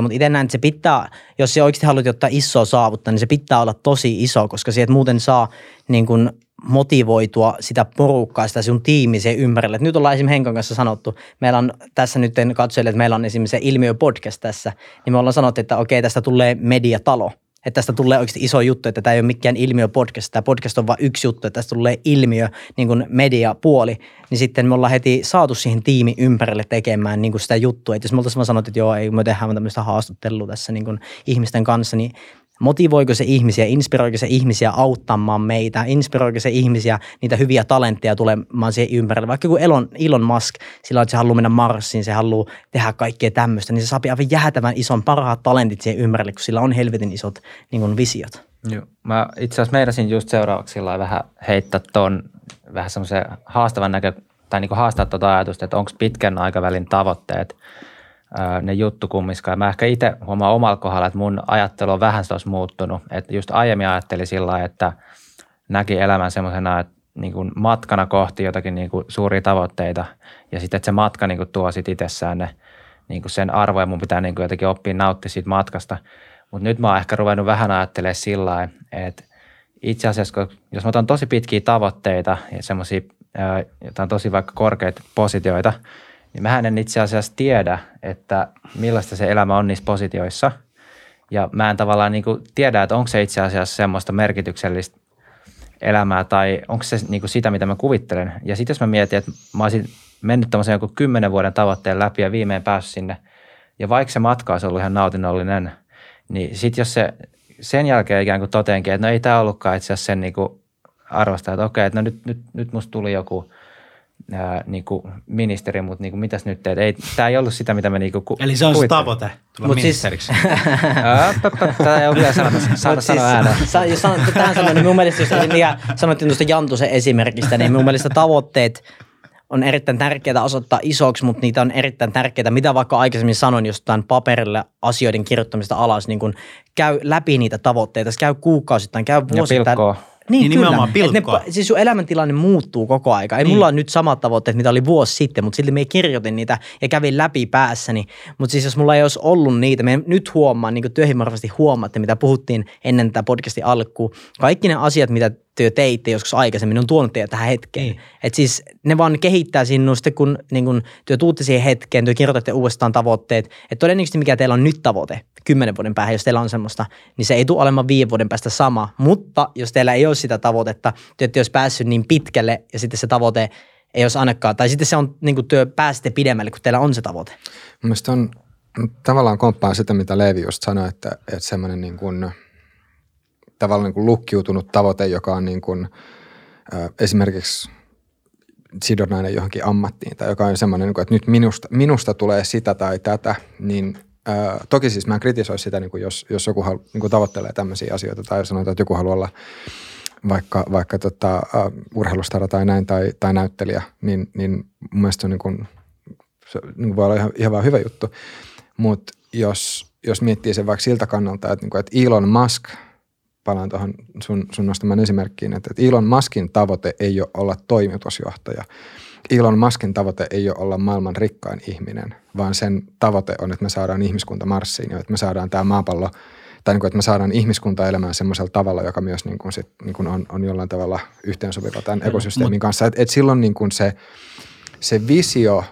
Speaker 2: mutta itse näen, että se pitää, jos se oikeasti haluat jotain isoa saavuttaa, niin se pitää olla tosi iso, koska sieltä muuten saa niin kuin, motivoitua sitä porukkaa, sitä sun tiimiseen ympärille. Et nyt ollaan esimerkiksi Henkon kanssa sanottu, meillä on tässä nyt katsojille, että meillä on esimerkiksi se ilmiö podcast tässä, niin me ollaan sanottu, että okei, tästä tulee mediatalo. Että tästä tulee oikeasti iso juttu, että tämä ei ole mikään ilmiö podcast, tämä podcast on vain yksi juttu, että tästä tulee ilmiö niin kuin mediapuoli, niin sitten me ollaan heti saatu siihen tiimi ympärille tekemään niin kuin sitä juttua. Että jos me oltaisiin vaan sanottu, että joo, ei me tehdään tämmöistä haastattelua tässä niin kuin ihmisten kanssa, niin motivoiko se ihmisiä, inspiroiko se ihmisiä auttamaan meitä, inspiroiko se ihmisiä niitä hyviä talentteja tulemaan siihen ympärille. Vaikka joku Elon, Elon Musk, sillä että se haluaa mennä Marsiin, se haluaa tehdä kaikkea tämmöistä, niin se saa aivan jäätävän ison parhaat talentit siihen ympärille, kun sillä on helvetin isot niin kuin visiot.
Speaker 3: Joo. Mä itse asiassa meinasin just seuraavaksi vähän heittää tuon vähän semmoisen haastavan näkö, tai niin kuin haastaa tuota ajatusta, että onko pitkän aikavälin tavoitteet – ne juttukummiskaan. Mä ehkä itse huomaan omalla kohdalla, että mun ajattelu on vähän olisi muuttunut. Että just aiemmin ajattelin sillä että näki elämän semmoisena, niin matkana kohti jotakin niin kuin suuria tavoitteita ja sitten, että se matka niin kuin tuo sit itsessään ne, niin kuin sen arvoja, mun pitää niin kuin jotenkin oppia nauttia siitä matkasta. Mutta nyt mä oon ehkä ruvennut vähän ajattelemaan sillä että itse asiassa, jos mä otan tosi pitkiä tavoitteita ja semmoisia jotain tosi vaikka korkeita positioita – niin mä en itse asiassa tiedä, että millaista se elämä on niissä positioissa. Ja mä en tavallaan niin kuin tiedä, että onko se itse asiassa semmoista merkityksellistä elämää tai onko se niin kuin sitä, mitä mä kuvittelen. Ja sitten jos mä mietin, että mä olisin mennyt tämmöisen joku kymmenen vuoden tavoitteen läpi ja viimein päässyt sinne, ja vaikka se matka olisi ollut ihan nautinnollinen, niin sitten jos se sen jälkeen ikään kuin toteenkin, että no ei tämä ollutkaan itse asiassa sen niin kuin arvosta, että okei, että no nyt, nyt, nyt musta tuli joku – ää, niin kuin ministeri, mutta niin kuin, mitäs nyt teet? Ei, tämä ei ollut sitä, mitä me niin kuin
Speaker 1: Eli se on se tavoite, tulla Mut siis- ministeriksi.
Speaker 3: Siis, tämä ei ole vielä sanota, saada sanoa ääneen.
Speaker 2: Sa, jos sanot, tähän sanoin, niin mun mielestä, jos mikä sanottiin tuosta Jantusen esimerkistä, niin mun mielestä tavoitteet on erittäin tärkeää osoittaa isoksi, mutta niitä on erittäin tärkeää, mitä vaikka aikaisemmin sanoin jostain paperille asioiden kirjoittamista alas, niin kun käy läpi niitä tavoitteita, käy kuukausittain, käy vuosittain. Ja
Speaker 1: niin, niin nimenomaan pilkkoa.
Speaker 2: Ne, siis sun elämäntilanne muuttuu koko aika. Ei niin. mulla ole nyt samat tavoitteet, mitä oli vuosi sitten, mutta silti me kirjoitin niitä ja kävin läpi päässäni. Mutta siis jos mulla ei olisi ollut niitä, me nyt huomaan, niin kuin työhön varmasti huomaatte, mitä puhuttiin ennen tätä podcastin alkuun. Kaikki ne asiat, mitä te teitte joskus aikaisemmin, on tuonut teidät tähän hetkeen. Niin. Et siis ne vaan kehittää sinun sitten, kun niin kun työ tuutte siihen hetkeen, työ kirjoitatte uudestaan tavoitteet. Että todennäköisesti mikä teillä on nyt tavoite, kymmenen vuoden päähän, jos teillä on semmoista, niin se ei tule olemaan viiden vuoden päästä sama. Mutta jos teillä ei ole sitä tavoitetta, te ette olisi päässyt niin pitkälle ja sitten se tavoite ei olisi ainakaan, tai sitten se on niin kuin työ pääsette pidemmälle, kun teillä on se tavoite.
Speaker 4: Mielestäni on tavallaan komppaan sitä, mitä Leevi just sanoi, että, että semmoinen niin kuin, tavallaan niin kuin lukkiutunut tavoite, joka on niin kuin, äh, esimerkiksi sidonnainen johonkin ammattiin tai joka on semmoinen, niin kuin, että nyt minusta, minusta tulee sitä tai tätä, niin – Ää, toki siis mä en kritisoi sitä, niin kuin jos, jos joku halu, niin kuin tavoittelee tämmöisiä asioita tai sanotaan, että joku haluaa olla vaikka, vaikka tota, uh, urheilustara tai näin tai, tai näyttelijä, niin, niin mun mielestä se, on niin kuin, se niin kuin voi olla ihan, ihan hyvä juttu. Mutta jos, jos miettii sen vaikka siltä kannalta, että, niin kuin, että Elon Musk, palaan tuohon sun, sun nostamaan esimerkkiin, että, Elon Muskin tavoite ei ole olla toimitusjohtaja – Elon Muskin tavoite ei ole olla maailman rikkain ihminen, vaan sen tavoite on, että me saadaan ihmiskunta Marsiin ja että me saadaan tämä maapallo, tai niin kuin, että me saadaan ihmiskunta elämään semmoisella tavalla, joka myös niin kuin sit, niin kuin on, on jollain tavalla yhteensopiva tämän ekosysteemin kanssa. Että et silloin niin kuin se, se visio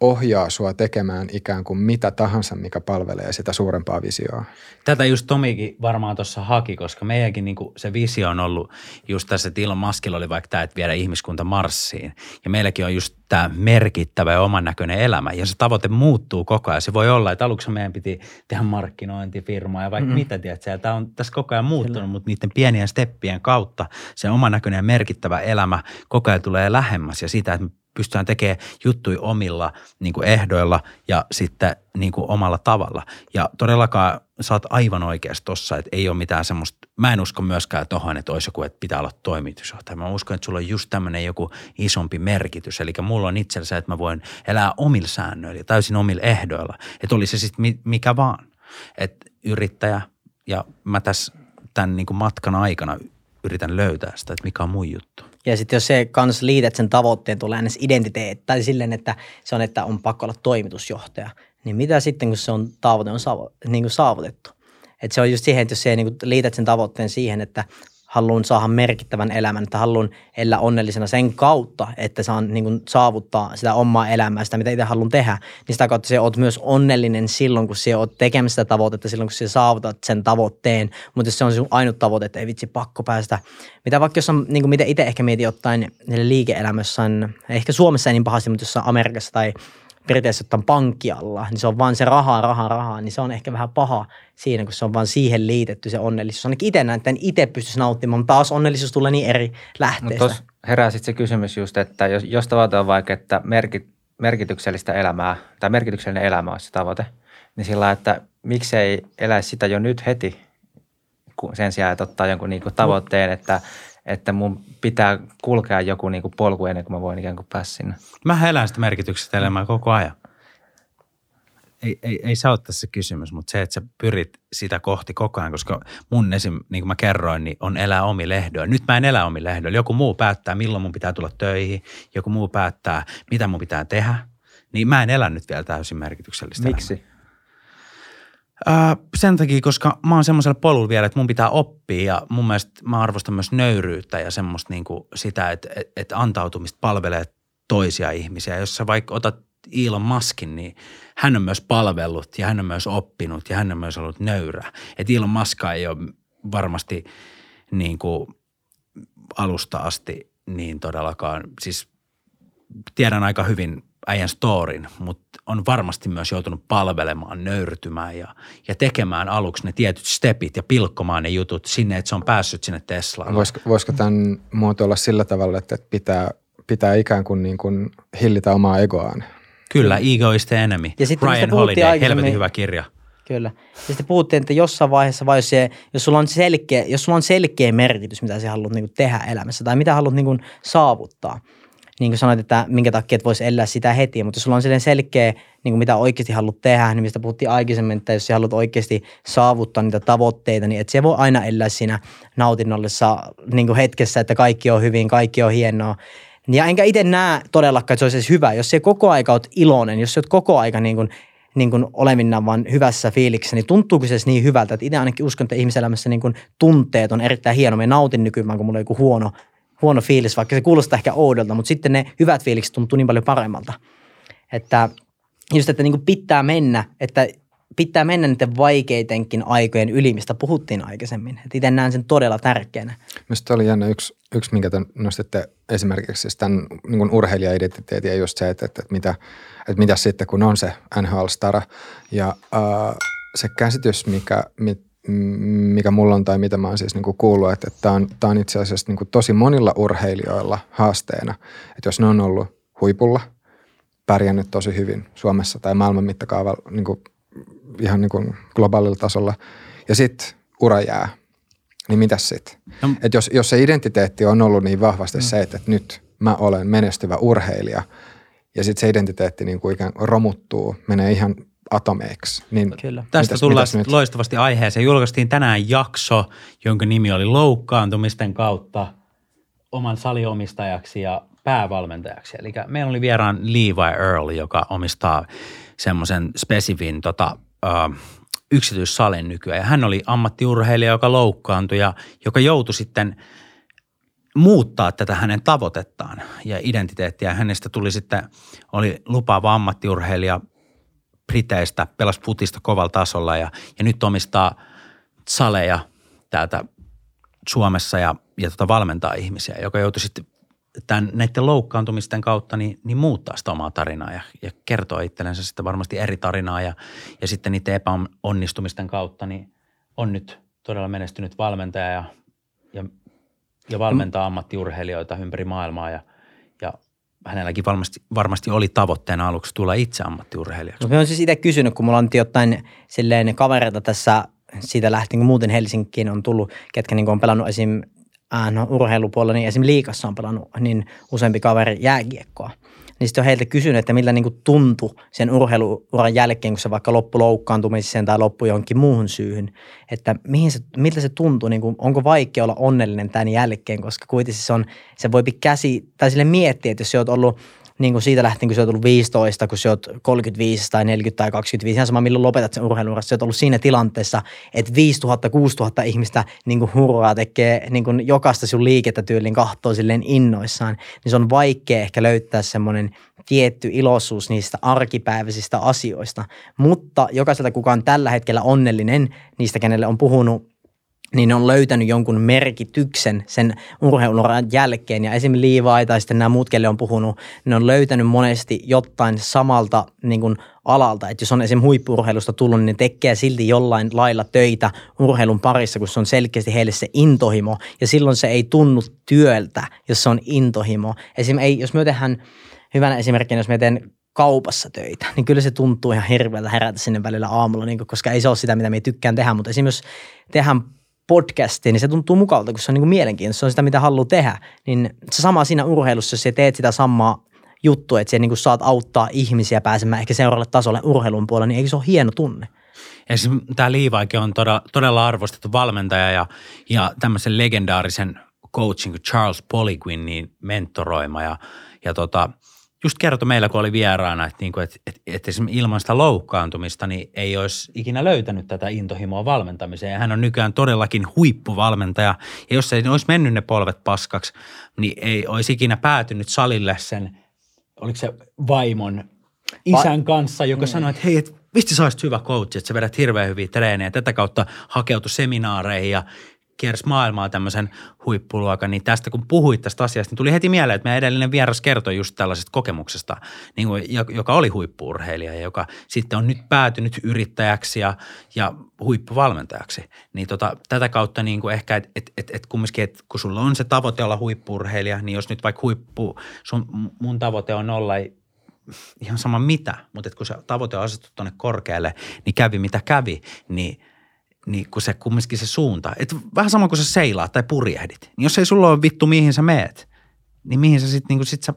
Speaker 4: ohjaa sua tekemään ikään kuin mitä tahansa, mikä palvelee sitä suurempaa visioa.
Speaker 1: Tätä just Tomikin varmaan tuossa haki, koska meidänkin niin se visio on ollut just tässä, että Elon Muskilla oli vaikka tämä, että viedä ihmiskunta Marsiin. Ja meilläkin on just tämä merkittävä ja oman näköinen elämä. Ja se tavoite muuttuu koko ajan. Se voi olla, että aluksi meidän piti tehdä markkinointifirmaa ja vaikka mm-hmm. mitä, tiedät, tämä on tässä koko ajan muuttunut, Kyllä. mutta niiden pienien steppien kautta se oman näköinen ja merkittävä elämä koko ajan tulee lähemmäs ja sitä, että me pystytään tekemään juttuja omilla niin kuin ehdoilla ja sitten niin kuin omalla tavalla. Ja todellakaan sä oot aivan oikeassa tossa, että ei ole mitään semmoista, mä en usko myöskään tohon, että olisi joku, että pitää olla toimitusjohtaja. Mä uskon, että sulla on just tämmöinen joku isompi merkitys. Eli mulla on itsellä se, että mä voin elää omilla säännöillä täysin omilla ehdoilla. Että oli se sitten mikä vaan. Että yrittäjä ja mä tässä tämän niin kuin matkan aikana yritän löytää sitä, että mikä on mun juttu.
Speaker 2: Ja sitten jos se kans liität sen tavoitteen, tulee ns. identiteetti, tai silleen, että se on, että on pakko olla toimitusjohtaja, niin mitä sitten, kun se on tavoite on niin kuin saavutettu? Et se on just siihen, että jos se niin liität sen tavoitteen siihen, että haluan saada merkittävän elämän, että haluan elää onnellisena sen kautta, että saan niin kuin, saavuttaa sitä omaa elämää, sitä mitä itse haluan tehdä, niin sitä kautta se oot myös onnellinen silloin, kun se oot tekemässä sitä tavoitetta, silloin kun sä saavutat sen tavoitteen, mutta jos se on sun ainut tavoite, että ei vitsi pakko päästä, mitä vaikka jos on, niin kuin mitä itse ehkä mietin ottaen liike-elämässä, on, ehkä Suomessa ei niin pahasti, mutta jossain Amerikassa tai periaatteessa ottaen pankkialla, niin se on vaan se rahaa, rahaa, rahaa, niin se on ehkä vähän paha siinä, kun se on vaan siihen liitetty se onnellisuus. Ainakin itse näen, että en itse pystyisi nauttimaan, mutta taas onnellisuus tulee niin eri lähteistä.
Speaker 3: Mutta herää sitten se kysymys just, että jos, jos tavoite on vaikka, että merkit, merkityksellistä elämää tai merkityksellinen elämä olisi se tavoite, niin sillä että miksei eläisi sitä jo nyt heti sen sijaan, että ottaa jonkun niin tavoitteen, että että mun pitää kulkea joku niin kuin polku ennen kuin mä voin ikään kuin päästä sinne.
Speaker 1: Mä elän sitä merkityksestä elämää koko ajan. Ei, ei, ei se ole tässä kysymys, mutta se, että sä pyrit sitä kohti koko ajan, koska mun esim, niin kuin mä kerroin, niin on elää omi lehdoilla. Nyt mä en elä omi lehdoilla. Joku muu päättää, milloin mun pitää tulla töihin. Joku muu päättää, mitä mun pitää tehdä. Niin mä en elä nyt vielä täysin merkityksellistä
Speaker 3: Miksi?
Speaker 1: Elämää. Sen takia, koska mä oon semmoisella polulla vielä, että mun pitää oppia ja mun mielestä mä arvostan myös nöyryyttä ja semmoista niin kuin sitä, että, että antautumista palvelee toisia ihmisiä. Jos sä vaikka otat Elon Muskin, niin hän on myös palvellut ja hän on myös oppinut ja hän on myös ollut nöyrä. Että Elon Musk ei ole varmasti niin kuin alusta asti niin todellakaan, siis tiedän aika hyvin äijän storin, mutta on varmasti myös joutunut palvelemaan, nöyrtymään ja, ja tekemään aluksi ne tietyt stepit ja pilkkomaan ne jutut sinne, että se on päässyt sinne Teslaan.
Speaker 4: Voisiko, voisiko tämän muotoilla sillä tavalla, että pitää, pitää ikään kuin, niin kuin hillitä omaa egoaan?
Speaker 1: Kyllä, Ego is the enemy. Ja sitten Ryan Holiday, helvetin hyvä kirja.
Speaker 2: Kyllä. Ja sitten puhuttiin, että jossain vaiheessa, vai jos, se, jos, sulla on selkeä, jos sulla on selkeä merkitys, mitä sä haluat niin tehdä elämässä tai mitä haluat niin saavuttaa – niin kuin sanoit, että minkä takia et voisi elää sitä heti, mutta jos sulla on sellainen selkeä, niin kuin mitä oikeasti haluat tehdä, niin mistä puhuttiin aikaisemmin, että jos sä haluat oikeasti saavuttaa niitä tavoitteita, niin että se voi aina elää siinä nautinnollisessa niin kuin hetkessä, että kaikki on hyvin, kaikki on hienoa. Ja enkä itse näe todellakaan, että se olisi edes hyvä, jos se koko aika oot iloinen, jos sä oot koko aika niin kuin, niin kuin olevinna vaan hyvässä fiiliksessä, niin tuntuuko se niin hyvältä, että itse ainakin uskon, että ihmiselämässä niin kuin tunteet on erittäin hieno. Mä nautin nykyään, kun mulla on joku huono huono fiilis, vaikka se kuulostaa ehkä oudolta, mutta sitten ne hyvät fiilikset tuntuu niin paljon paremmalta. Että just, että niin kuin pitää mennä, että pitää mennä niiden vaikeitenkin aikojen yli, mistä puhuttiin aikaisemmin. Että itse näen sen todella tärkeänä.
Speaker 4: Minusta oli jännä yksi, yksi minkä te nostitte esimerkiksi siis tämän niin urheilija-identiteetin ja just se, että, että, että, mitä, että mitä sitten, kun on se NHL-stara. Ja äh, se käsitys, mikä, mit, mikä mulla on tai mitä mä oon siis niin kuin kuullut, että tämä on, on itse asiassa niin kuin tosi monilla urheilijoilla haasteena, että jos ne on ollut huipulla, pärjännyt tosi hyvin Suomessa tai maailman mittakaavalla niin kuin ihan niin kuin globaalilla tasolla ja sitten ura jää, niin mitäs sitten? No. Että jos, jos se identiteetti on ollut niin vahvasti no. se, että, että nyt mä olen menestyvä urheilija ja sitten se identiteetti niin kuin ikään romuttuu, menee ihan atomeiksi. Niin
Speaker 1: Kyllä. Tästä mitäs, tullaan mitäs loistavasti aiheeseen. Julkaistiin tänään jakso, jonka nimi oli Loukkaantumisten kautta oman saliomistajaksi ja päävalmentajaksi. Eli meillä oli vieraan Levi Earl, joka omistaa semmoisen spesifin tota, ö, yksityissalin nykyään. Ja hän oli ammattiurheilija, joka loukkaantui ja joka joutui sitten muuttaa tätä hänen tavoitettaan ja identiteettiä. Hänestä tuli sitten, oli lupaava ammattiurheilija Briteistä, pelasi putista kovalla tasolla ja, ja nyt omistaa saleja täältä Suomessa ja, ja tota valmentaa ihmisiä, joka joutui sitten tämän, näiden loukkaantumisten kautta niin, niin muuttaa sitä omaa tarinaa ja, ja kertoa itsellensä sitten varmasti eri tarinaa ja, ja sitten niiden epäonnistumisten kautta niin on nyt todella menestynyt valmentaja ja, ja, ja valmentaa ammattiurheilijoita ympäri maailmaa ja hänelläkin varmasti, varmasti oli tavoitteena aluksi tulla itse ammattiurheilijaksi.
Speaker 2: No, mä olen siis itse kysynyt, kun mulla on jotain silleen kavereita tässä siitä lähtien, kun muuten Helsinkiin on tullut, ketkä niin on pelannut esim äh, no, urheilupuolella, niin esimerkiksi liikassa on pelannut niin useampi kaveri jääkiekkoa. Niin sitten on heiltä kysynyt, että miltä niin tuntui sen urheiluuran jälkeen, kun se vaikka loppu loukkaantumiseen tai loppu johonkin muuhun syyhyn. Että mihin se, miltä se tuntuu, niin kuin, onko vaikea olla onnellinen tämän jälkeen, koska kuitenkin se on, se voi käsi, tai sille miettiä, että jos sä oot ollut – niin kuin siitä lähtien, kun sä oot ollut 15, kun sä oot 35 tai 40 tai 25, ihan sama milloin lopetat sen urheilun sä oot ollut siinä tilanteessa, että 5000, 6000 ihmistä niin kuin hurraa tekee niin kuin jokaista sun liikettä tyylin kahtoo silleen innoissaan, niin se on vaikea ehkä löytää semmoinen tietty iloisuus niistä arkipäiväisistä asioista. Mutta jokaiselta kukaan tällä hetkellä onnellinen, niistä kenelle on puhunut niin ne on löytänyt jonkun merkityksen sen urheiluran jälkeen. Ja esimerkiksi Liivai tai sitten nämä muut, kelle on puhunut, ne on löytänyt monesti jotain samalta niin kuin alalta. Että jos on esimerkiksi huippurheilusta tullut, niin ne tekee silti jollain lailla töitä urheilun parissa, kun se on selkeästi heille se intohimo. Ja silloin se ei tunnu työltä, jos se on intohimo. Esimerkiksi jos me tehdään hyvänä esimerkkinä, jos me teen kaupassa töitä, niin kyllä se tuntuu ihan hirveältä herätä sinne välillä aamulla, niin koska ei se ole sitä, mitä me tykkään tehdä, mutta esimerkiksi jos tehdään podcastiin, niin se tuntuu mukavalta, kun se on niin mielenkiintoista, se on sitä, mitä haluaa tehdä. Niin se sama siinä urheilussa, jos sä teet sitä samaa juttua, että sä niin saat auttaa ihmisiä pääsemään ehkä seuraavalle tasolle urheilun puolella, niin eikö se ole hieno tunne?
Speaker 1: Tämä Liivaikin on todella, todella arvostettu valmentaja ja, ja tämmöisen legendaarisen coachin kuin Charles Poliquinin mentoroima ja, ja tota, just kertoi meillä, kun oli vieraana, että, niin kuin, että, että, että esimerkiksi ilman sitä loukkaantumista niin ei olisi ikinä löytänyt tätä intohimoa valmentamiseen. Ja hän on nykyään todellakin huippuvalmentaja. Ja jos ei olisi mennyt ne polvet paskaksi, niin ei olisi ikinä päätynyt salille sen, oliko se vaimon isän kanssa, joka mm. sanoi, että hei, et, mistä sä hyvä coach, että sä vedät hirveän hyviä treenejä. Tätä kautta hakeutui seminaareihin ja kiersi maailmaa tämmöisen huippuluokan, niin tästä kun puhuit tästä asiasta, niin tuli heti mieleen, että meidän edellinen vieras kertoi just tällaisesta kokemuksesta, niin kuin, joka oli huippuurheilija ja joka sitten on nyt päätynyt yrittäjäksi ja, ja huippuvalmentajaksi. Niin tota, tätä kautta niin kuin ehkä, että et, et, et kumminkin, että kun sulla on se tavoite olla huippuurheilija, niin jos nyt vaikka huippu, sun, mun tavoite on olla ihan sama mitä, mutta kun se tavoite on asettu tuonne korkealle, niin kävi mitä kävi, niin – niin kun se kumminkin se suunta. Et vähän sama kuin sä seilaat tai purjehdit. Niin jos ei sulla ole vittu mihin sä meet, niin mihin sä sitten niin sit sä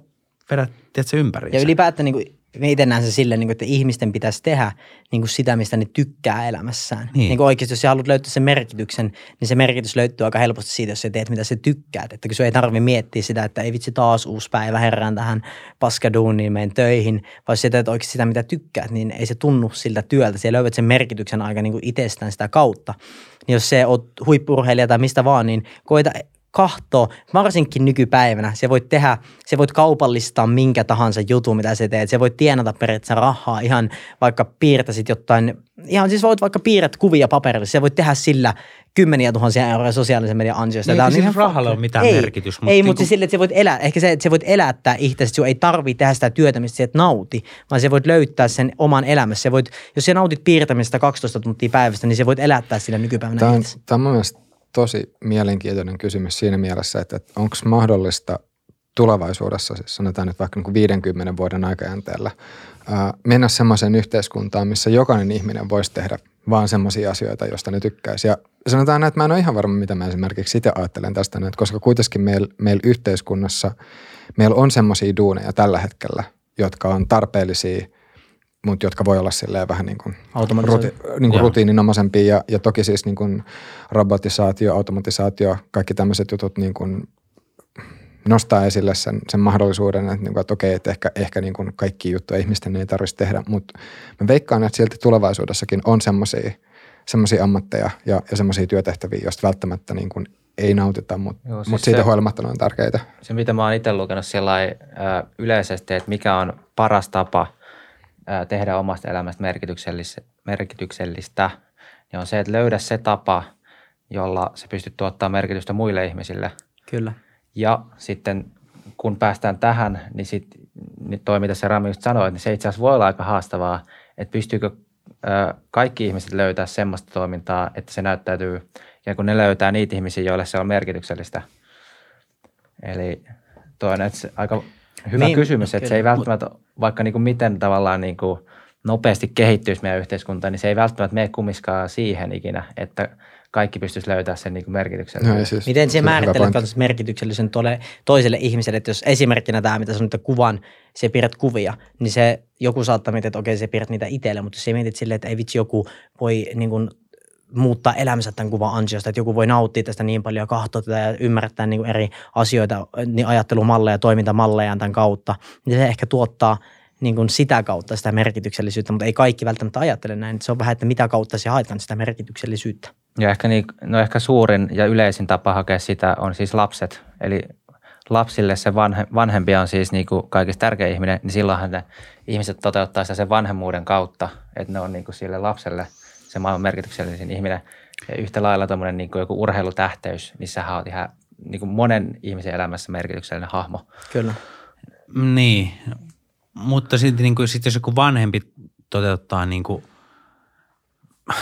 Speaker 1: vedät tiedätkö, ympäri.
Speaker 2: Ja ylipäätään niin kuin me itse näen se silleen, niin kuin, että ihmisten pitäisi tehdä niin kuin sitä, mistä ne tykkää elämässään. Niin. Niin kuin oikeasti, jos sä haluat löytää sen merkityksen, niin se merkitys löytyy aika helposti siitä, jos sä teet, mitä sä tykkäät. Että kun sun ei tarvi miettiä sitä, että ei vitsi taas uusi päivä, herään tähän paskaduuniin, menen töihin, vaan sä teet oikeasti sitä, mitä tykkäät, niin ei se tunnu siltä työltä. Sä löydät sen merkityksen aika niin kuin itsestään sitä kautta. Niin jos se oot huippurheilija tai mistä vaan, niin koita kahtoo, varsinkin nykypäivänä, se voit tehdä, se voit kaupallistaa minkä tahansa jutun, mitä sä teet. Se voit tienata periaatteessa rahaa ihan vaikka piirtäsit jotain, ihan siis voit vaikka piirrät kuvia paperille, se voit tehdä sillä kymmeniä tuhansia euroja sosiaalisen median ansiosta.
Speaker 1: Niin, Tämä on siis rahalla on mitään ei, merkitys.
Speaker 2: Mutta ei, niin mutta siis sille, että sä voit elää, ehkä se, että sä voit elättää itse, sun ei tarvitse tehdä sitä työtä, mistä sä et nauti, vaan sä voit löytää sen oman elämässä. Se voit, jos sä nautit piirtämistä 12 tuntia päivästä, niin sä voit elättää sillä nykypäivänä
Speaker 4: Tämä on, tämä on tosi mielenkiintoinen kysymys siinä mielessä, että, että onko mahdollista tulevaisuudessa, siis sanotaan nyt vaikka niin 50 vuoden aikajänteellä, ää, mennä semmoiseen yhteiskuntaan, missä jokainen ihminen voisi tehdä vaan semmoisia asioita, joista ne tykkäisi. Ja sanotaan näin, että mä en ole ihan varma, mitä mä esimerkiksi itse ajattelen tästä, että koska kuitenkin meillä meil yhteiskunnassa, meillä on semmoisia duuneja tällä hetkellä, jotka on tarpeellisia – mutta jotka voi olla silleen vähän niin kuin, ruti, niin kuin rutiininomaisempia ja, ja toki siis niin kuin robotisaatio, automatisaatio, kaikki tämmöiset jutut niin kuin nostaa esille sen, sen mahdollisuuden, että, niin kuin, että okei, että ehkä, ehkä niin kuin kaikki juttuja ihmisten ei tarvitsisi tehdä, mutta mä veikkaan, että silti tulevaisuudessakin on semmoisia semmoisia ammatteja ja, ja semmoisia työtehtäviä, joista välttämättä niin kuin ei nautita, mutta
Speaker 3: Joo,
Speaker 4: mut
Speaker 3: siis
Speaker 4: siitä
Speaker 3: se-
Speaker 4: huolimatta ne on tärkeitä.
Speaker 3: Se, mitä mä oon itse lukenut sillä yleisesti, että mikä on paras tapa ää, tehdä omasta elämästä merkityksellis- merkityksellistä, niin on se, että löydä se tapa, jolla sä pystyt tuottaa merkitystä muille ihmisille.
Speaker 2: Kyllä.
Speaker 3: Ja sitten kun päästään tähän, niin sitten niin toi, mitä se Rami just sanoi, niin se itse asiassa voi olla aika haastavaa, että pystyykö ö, kaikki ihmiset löytää semmoista toimintaa, että se näyttäytyy, ja kun ne löytää niitä ihmisiä, joille se on merkityksellistä. Eli toi on että se aika hyvä
Speaker 2: Niin,
Speaker 3: kysymys, että se ei välttämättä, vaikka niin kuin miten tavallaan niin kuin nopeasti kehittyisi meidän yhteiskunta, niin se ei välttämättä mene kummiskaan siihen ikinä, että kaikki pystyisi löytämään sen niin kuin merkityksellisyyden.
Speaker 4: No, siis,
Speaker 2: Miten
Speaker 4: se
Speaker 2: se määrittelet kanssa merkityksellisen tuolle toiselle ihmiselle, että jos esimerkkinä tämä, mitä sanoit, että kuvan, se piirrät kuvia, niin se joku saattaa miettiä, että okei, se piirrät niitä itselle, mutta sä mietit silleen, että ei vitsi, joku voi niin kuin, muuttaa elämänsä tämän kuvan ansiosta, että joku voi nauttia tästä niin paljon ja katsoa tätä ja ymmärtää niin kuin eri asioita, niin ajattelumalleja, toimintamalleja tämän kautta, niin se ehkä tuottaa niin kuin sitä kautta sitä merkityksellisyyttä, mutta ei kaikki välttämättä ajattele näin. Se on vähän, että mitä kautta se haetaan sitä merkityksellisyyttä.
Speaker 3: Ja ehkä, niin, no ehkä suurin ja yleisin tapa hakea sitä on siis lapset. Eli lapsille se vanhe, vanhempi on siis niin kuin kaikista tärkein ihminen, niin silloinhan ne ihmiset toteuttaa sitä sen vanhemmuuden kautta, että ne on niin kuin sille lapselle se maailman merkityksellisin ihminen. Ja yhtä lailla tuommoinen niin kuin joku urheilutähteys, niin sähän oot ihan niin kuin monen ihmisen elämässä merkityksellinen hahmo.
Speaker 2: Kyllä.
Speaker 1: Niin, mutta sitten niin kuin, sit jos joku vanhempi toteuttaa niin kuin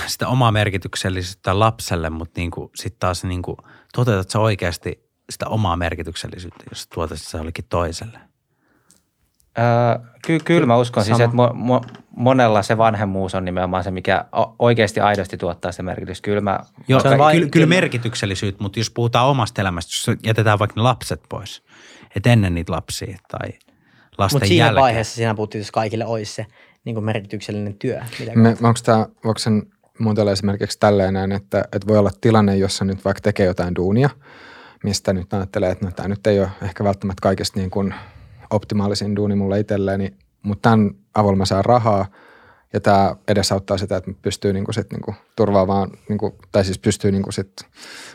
Speaker 1: sitä omaa merkityksellisyyttä lapselle, mutta niin sitten taas niin kuin, toteutat sä oikeasti sitä omaa merkityksellisyyttä, jos tuotat se jollekin toiselle.
Speaker 3: Öö, ky- kyllä mä uskon siis,
Speaker 2: Sama.
Speaker 3: että mo- mo- monella se vanhemmuus on nimenomaan se, mikä oikeasti aidosti tuottaa se merkitys. Kyllä mä,
Speaker 1: Joo,
Speaker 2: Se on vain-
Speaker 1: kyllä, kyllä merkityksellisyyttä, mutta jos puhutaan omasta elämästä, jos jätetään vaikka ne lapset pois, et ennen niitä lapsia tai lasten
Speaker 2: Mutta siinä
Speaker 1: jälkeen.
Speaker 2: vaiheessa siinä puhuttiin, jos kaikille olisi se niin kuin merkityksellinen työ. Mitä
Speaker 4: Me, onko tämä, voiko sen muotoilla esimerkiksi tälleen näin, että, että voi olla tilanne, jossa nyt vaikka tekee jotain duunia, mistä nyt ajattelee, että no, tämä nyt ei ole ehkä välttämättä kaikista niin kuin optimaalisin duuni mulle itselleen, mutta tämän avulla mä saan rahaa ja tämä edesauttaa sitä, että pystyy niin kuin sit niin kuin turvaamaan, niin kuin, tai siis pystyy niin kuin sit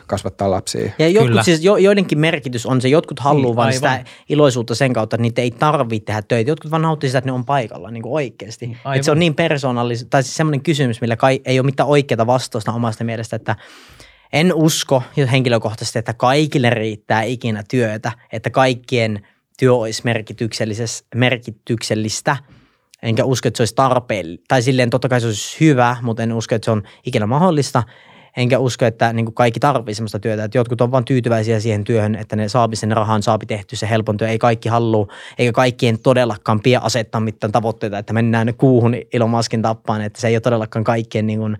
Speaker 4: kasvattaa lapsia.
Speaker 2: Ja
Speaker 1: Kyllä.
Speaker 2: jotkut, siis jo, joidenkin merkitys on se, jotkut haluaa
Speaker 1: Niin,
Speaker 2: niin, vaan
Speaker 1: aivan.
Speaker 2: sitä iloisuutta sen kautta, että niitä ei tarvitse tehdä töitä. Jotkut vaan nauttii sitä, että ne on paikalla niin kuin oikeasti.
Speaker 1: Aivan.
Speaker 2: Että se on niin persoonallista, tai siis semmoinen kysymys, millä kai, ei ole mitään oikeaa vastausta omasta mielestä, että en usko henkilökohtaisesti, että kaikille riittää ikinä työtä, että kaikkien työ olisi merkityksellis- merkityksellistä. Enkä usko, että se olisi tarpeellista. Tai silleen totta kai se olisi hyvä, mutta en usko, että se on ikinä mahdollista. Enkä usko, että niin kaikki tarvitsee sellaista työtä. Että jotkut on vain tyytyväisiä siihen työhön, että ne saapi sen rahan, saapi tehty se helpon työ. Ei kaikki halua, eikä kaikkien todellakaan pidä asettaa mitään tavoitteita, että mennään kuuhun Elon Muskin tappaan. Että se ei ole todellakaan kaikkien niin kuin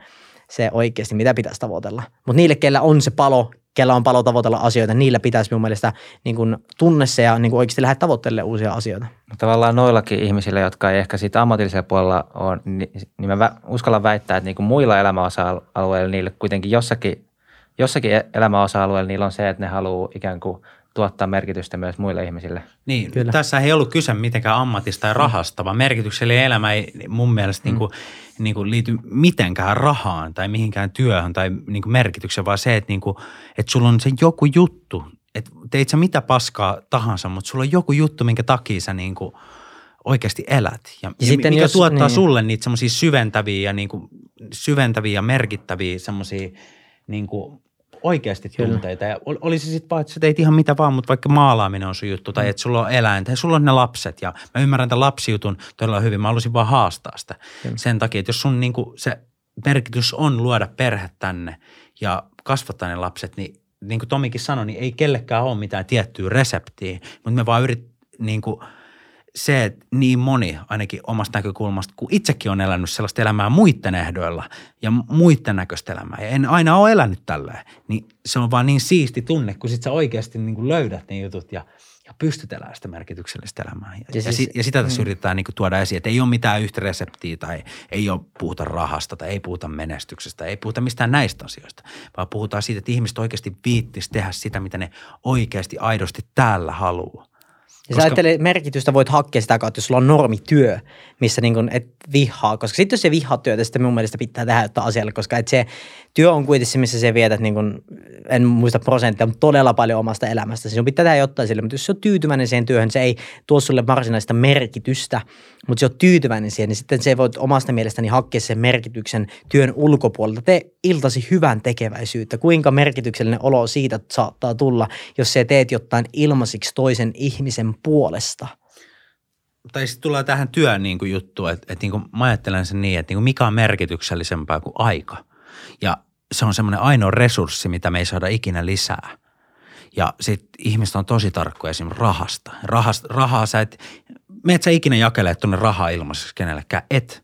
Speaker 2: se oikeasti, mitä pitäisi tavoitella. Mutta niille, kellä on se palo, kellä on palo tavoitella asioita, niillä pitäisi minun mielestä niin kuin tunne se ja niin kuin oikeasti lähde tavoittelemaan uusia asioita.
Speaker 3: Tavallaan noillakin ihmisillä, jotka ei ehkä siitä ammatillisella puolella ole, niin, niin mä uskallan väittää, että niin muilla elämäosa-alueilla niille kuitenkin jossakin, jossakin e- elämäosa-alueilla niillä on se, että ne haluaa ikään kuin tuottaa merkitystä myös muille ihmisille.
Speaker 1: Niin,
Speaker 2: Kyllä.
Speaker 1: tässä ei ollut kyse mitenkään ammatista tai rahasta, vaan merkityksellinen elämä ei mun mielestä mm. niin kuin, niin kuin liity mitenkään rahaan tai mihinkään työhön tai niin kuin merkitykseen, vaan se, että, niin kuin, että sulla on se joku juttu, että teit sä mitä paskaa tahansa, mutta sulla on joku juttu, minkä takia sä niin kuin oikeasti elät. Ja, ja
Speaker 2: sitten
Speaker 1: mikä
Speaker 2: jos-
Speaker 1: tuottaa
Speaker 2: niin.
Speaker 1: sulle niitä semmoisia syventäviä ja, niin kuin, syventäviä ja merkittäviä semmoisia niin kuin oikeasti
Speaker 2: Kyllä.
Speaker 1: tunteita. Ja ol- oli se sitten vaan, että sä teit ihan mitä vaan, mutta vaikka maalaaminen on sun juttu,
Speaker 2: Mm.
Speaker 1: tai että sulla on eläintä, ja sulla on ne lapset, ja mä ymmärrän tämän lapsijutun todella hyvin, mä haluaisin vaan haastaa sitä
Speaker 2: Kyllä.
Speaker 1: sen takia, että jos sun niinku se merkitys on luoda perhe tänne ja kasvattaa ne lapset, niin niin kuin Tomikin sanoi, niin ei kellekään ole mitään tiettyä reseptiä, mutta me vaan yrit, niin kuin se, että niin moni ainakin omasta näkökulmasta, kun itsekin on elänyt sellaista elämää muiden ehdoilla ja muiden näköistä elämää, ja en aina ole elänyt tälleen, niin se on vaan niin siisti tunne, kun sit sä oikeasti niin kuin löydät ne jutut ja, ja pystyt elämään sitä merkityksellistä elämää. Ja, ja,
Speaker 2: Ja
Speaker 1: ja,
Speaker 2: siis-
Speaker 1: si, ja sitä tässä yritetään niin kuin tuoda esiin, että ei ole mitään yhtä reseptiä tai ei ole puhuta rahasta tai ei puhuta menestyksestä, ei puhuta mistään näistä asioista, vaan puhutaan siitä, että ihmiset oikeasti viittis tehdä sitä, mitä ne oikeasti aidosti täällä haluaa.
Speaker 2: Ja sä ajattelee, merkitystä voit hakea sitä kautta, jos sulla on normityö, missä niin kun et vihaa. Koska sitten jos se vihaa työtä, sitten mun mielestä pitää tehdä jotain asialle, koska et se työ on kuitenkin se, missä sä vietät, niin kun, en muista prosenttia, mutta todella paljon omasta elämästä. Sinun pitää tehdä jotain sille, mutta jos sä oot tyytyväinen siihen työhön, se ei tuo sulle varsinaista merkitystä, mutta sä oot tyytyväinen siihen, niin sitten se voit omasta mielestäni hakea sen merkityksen työn ulkopuolelta. Tee iltasi hyvän tekeväisyyttä. Kuinka merkityksellinen olo siitä saattaa tulla, jos sä teet jotain ilmaisiksi toisen ihmisen puolesta.
Speaker 1: Tai sitten tulee tähän työn niin kuin juttu, että, että niin kuin mä ajattelen sen niin, että niin kuin mikä on merkityksellisempää kuin aika. Ja se on semmoinen ainoa resurssi, mitä me ei saada ikinä lisää. Ja sitten ihmiset on tosi tarkkoja esimerkiksi rahasta. Rahasta rahaa sä et, me et sä ikinä jakele tuonne rahaa ilmaiseksi kenellekään, et.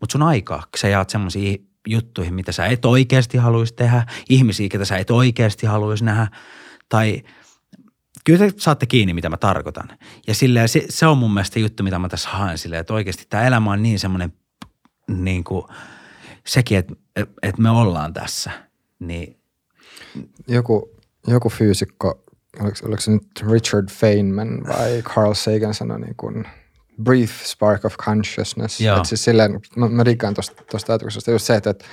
Speaker 1: Mutta sun aikaa, sä jaat semmoisia juttuihin, mitä sä et oikeasti haluaisi tehdä, ihmisiä, ketä sä et oikeasti haluaisi nähdä, tai – kyllä te saatte kiinni, mitä mä tarkoitan. Ja silleen, se, se on mun mielestä juttu, mitä mä tässä haen silleen, että oikeasti tämä elämä on niin semmoinen niin kuin, sekin, että, että me ollaan tässä. Niin.
Speaker 4: Joku, joku fyysikko, oliko, oliko se nyt Richard Feynman vai Carl Sagan sanoi niin kuin brief spark of consciousness. Joo. Että siis silleen, mä, mä rikkaan tuosta ajatuksesta just se, että, että,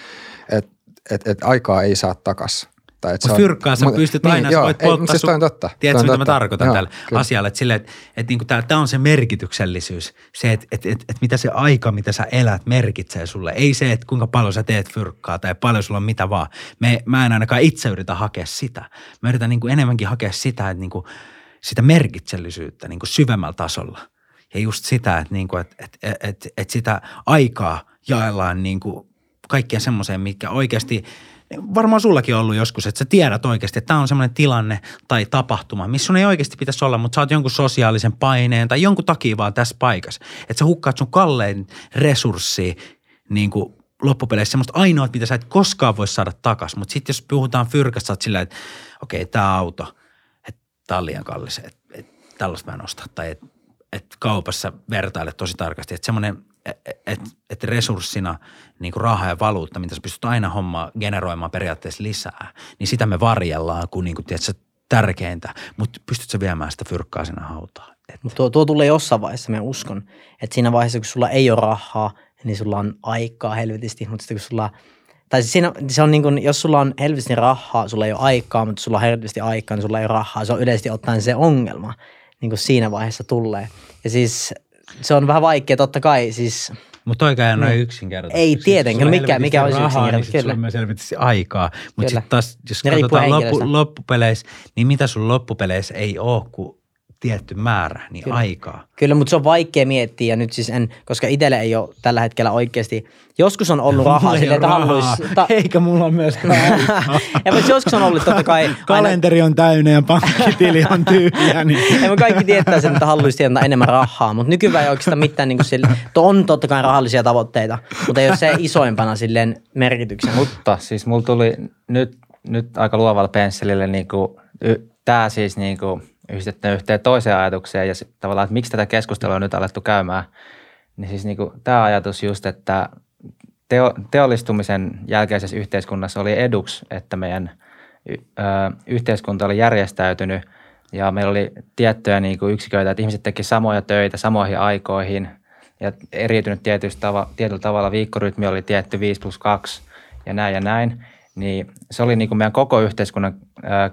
Speaker 4: että, että, että aikaa ei saa takaisin
Speaker 1: tai Mutta fyrkkaa sä pystyt niin, aina, joo, voit polttaa ei, siis sun, totta. Tiedätkö, mitä totta. mä tarkoitan joo, tällä kyllä. asialla, että sille, että, että niin tämä on se merkityksellisyys, se, että, että, että, että mitä se aika, mitä sä elät, merkitsee sulle. Ei se, että kuinka paljon sä teet fyrkkaa tai paljon sulla on mitä vaan. Me, mä en ainakaan itse yritä hakea sitä. Mä yritän niin kuin enemmänkin hakea sitä, että niin kuin, sitä merkitsellisyyttä niin kuin syvemmällä tasolla. Ja just sitä, että, niin kuin, että, että, että, että, että sitä aikaa jaellaan niin kuin kaikkeen semmoiseen, mikä oikeasti – varmaan sullakin on ollut joskus, että sä tiedät oikeasti, että tämä on semmoinen tilanne tai tapahtuma, missä sun ei oikeasti pitäisi olla, mutta sä oot jonkun sosiaalisen paineen tai jonkun takia vaan tässä paikassa. Että sä hukkaat sun kallein resurssi niin kuin loppupeleissä semmoista ainoa, mitä sä et koskaan voi saada takaisin. Mutta sitten jos puhutaan fyrkästä, sä oot sillä, että okei, okay, tämä auto, että tämä on liian kallis, että, että tällaista mä en osta. Tai että, että kaupassa vertailet tosi tarkasti, että semmoinen – että et resurssina niin kuin raha ja valuutta, mitä sä pystyt aina homma generoimaan periaatteessa lisää, niin sitä me varjellaan kuin, niin kuin tiedätkö, tärkeintä, mutta pystytkö viemään sitä fyrkkaa sinä hautaan?
Speaker 2: Mutta tuo, tuo tulee jossain vaiheessa, mä uskon, että siinä vaiheessa, kun sulla ei ole rahaa, niin sulla on aikaa helvetisti, mutta sitten kun sulla tai siis siinä, se on niin kuin, jos sulla on helvetisti rahaa, sulla ei ole aikaa, mutta sulla on helvetisti aikaa, niin sulla ei ole rahaa. Se on yleisesti ottaen se ongelma, niin kuin siinä vaiheessa tulee. Ja siis se on vähän vaikea totta kai, siis
Speaker 1: mutta toikaan ei ole niin. yksinkertaisesti.
Speaker 2: Ei tietenkään, mikä, mikä olisi yksinkertaisesti.
Speaker 1: Niin sulla on myös helvetisti aikaa. Mutta sitten taas, jos katsotaan loppu, loppupeleissä, niin mitä sun loppupeleissä ei ole kuin tietty määrä, niin
Speaker 2: Kyllä.
Speaker 1: aikaa.
Speaker 2: Kyllä, mutta se on vaikea miettiä ja nyt siis en, koska itselle ei ole tällä hetkellä oikeasti, joskus on ollut rahaa sille, että haluaisi.
Speaker 1: Ta- Eikä mulla ole myöskään
Speaker 2: ja mutta joskus on ollut totta kai.
Speaker 1: Kalenteri on täynnä ja pankkitili on tyhjä. Niin.
Speaker 2: ja kaikki tietää sen, että haluaisi tienata enemmän rahaa, mutta nykyään ei oikeastaan mitään niin kuin sille, on totta kai rahallisia tavoitteita, mutta ei ole se isoimpana silleen merkityksen.
Speaker 3: Mutta siis mulla tuli nyt, nyt aika luovalla pensselillä niin kuin, tämä siis niin kuin, yhdistetty yhteen toiseen ajatukseen ja tavallaan, että miksi tätä keskustelua on nyt alettu käymään, niin siis niin kuin tämä ajatus just, että teo, teollistumisen jälkeisessä yhteiskunnassa oli eduksi, että meidän ö, yhteiskunta oli järjestäytynyt ja meillä oli tiettyjä niin kuin yksiköitä, että ihmiset teki samoja töitä samoihin aikoihin ja eriytynyt tava, tietyllä tavalla viikkorytmi oli tietty 5 plus 2 ja näin ja näin niin se oli niin kuin meidän koko yhteiskunnan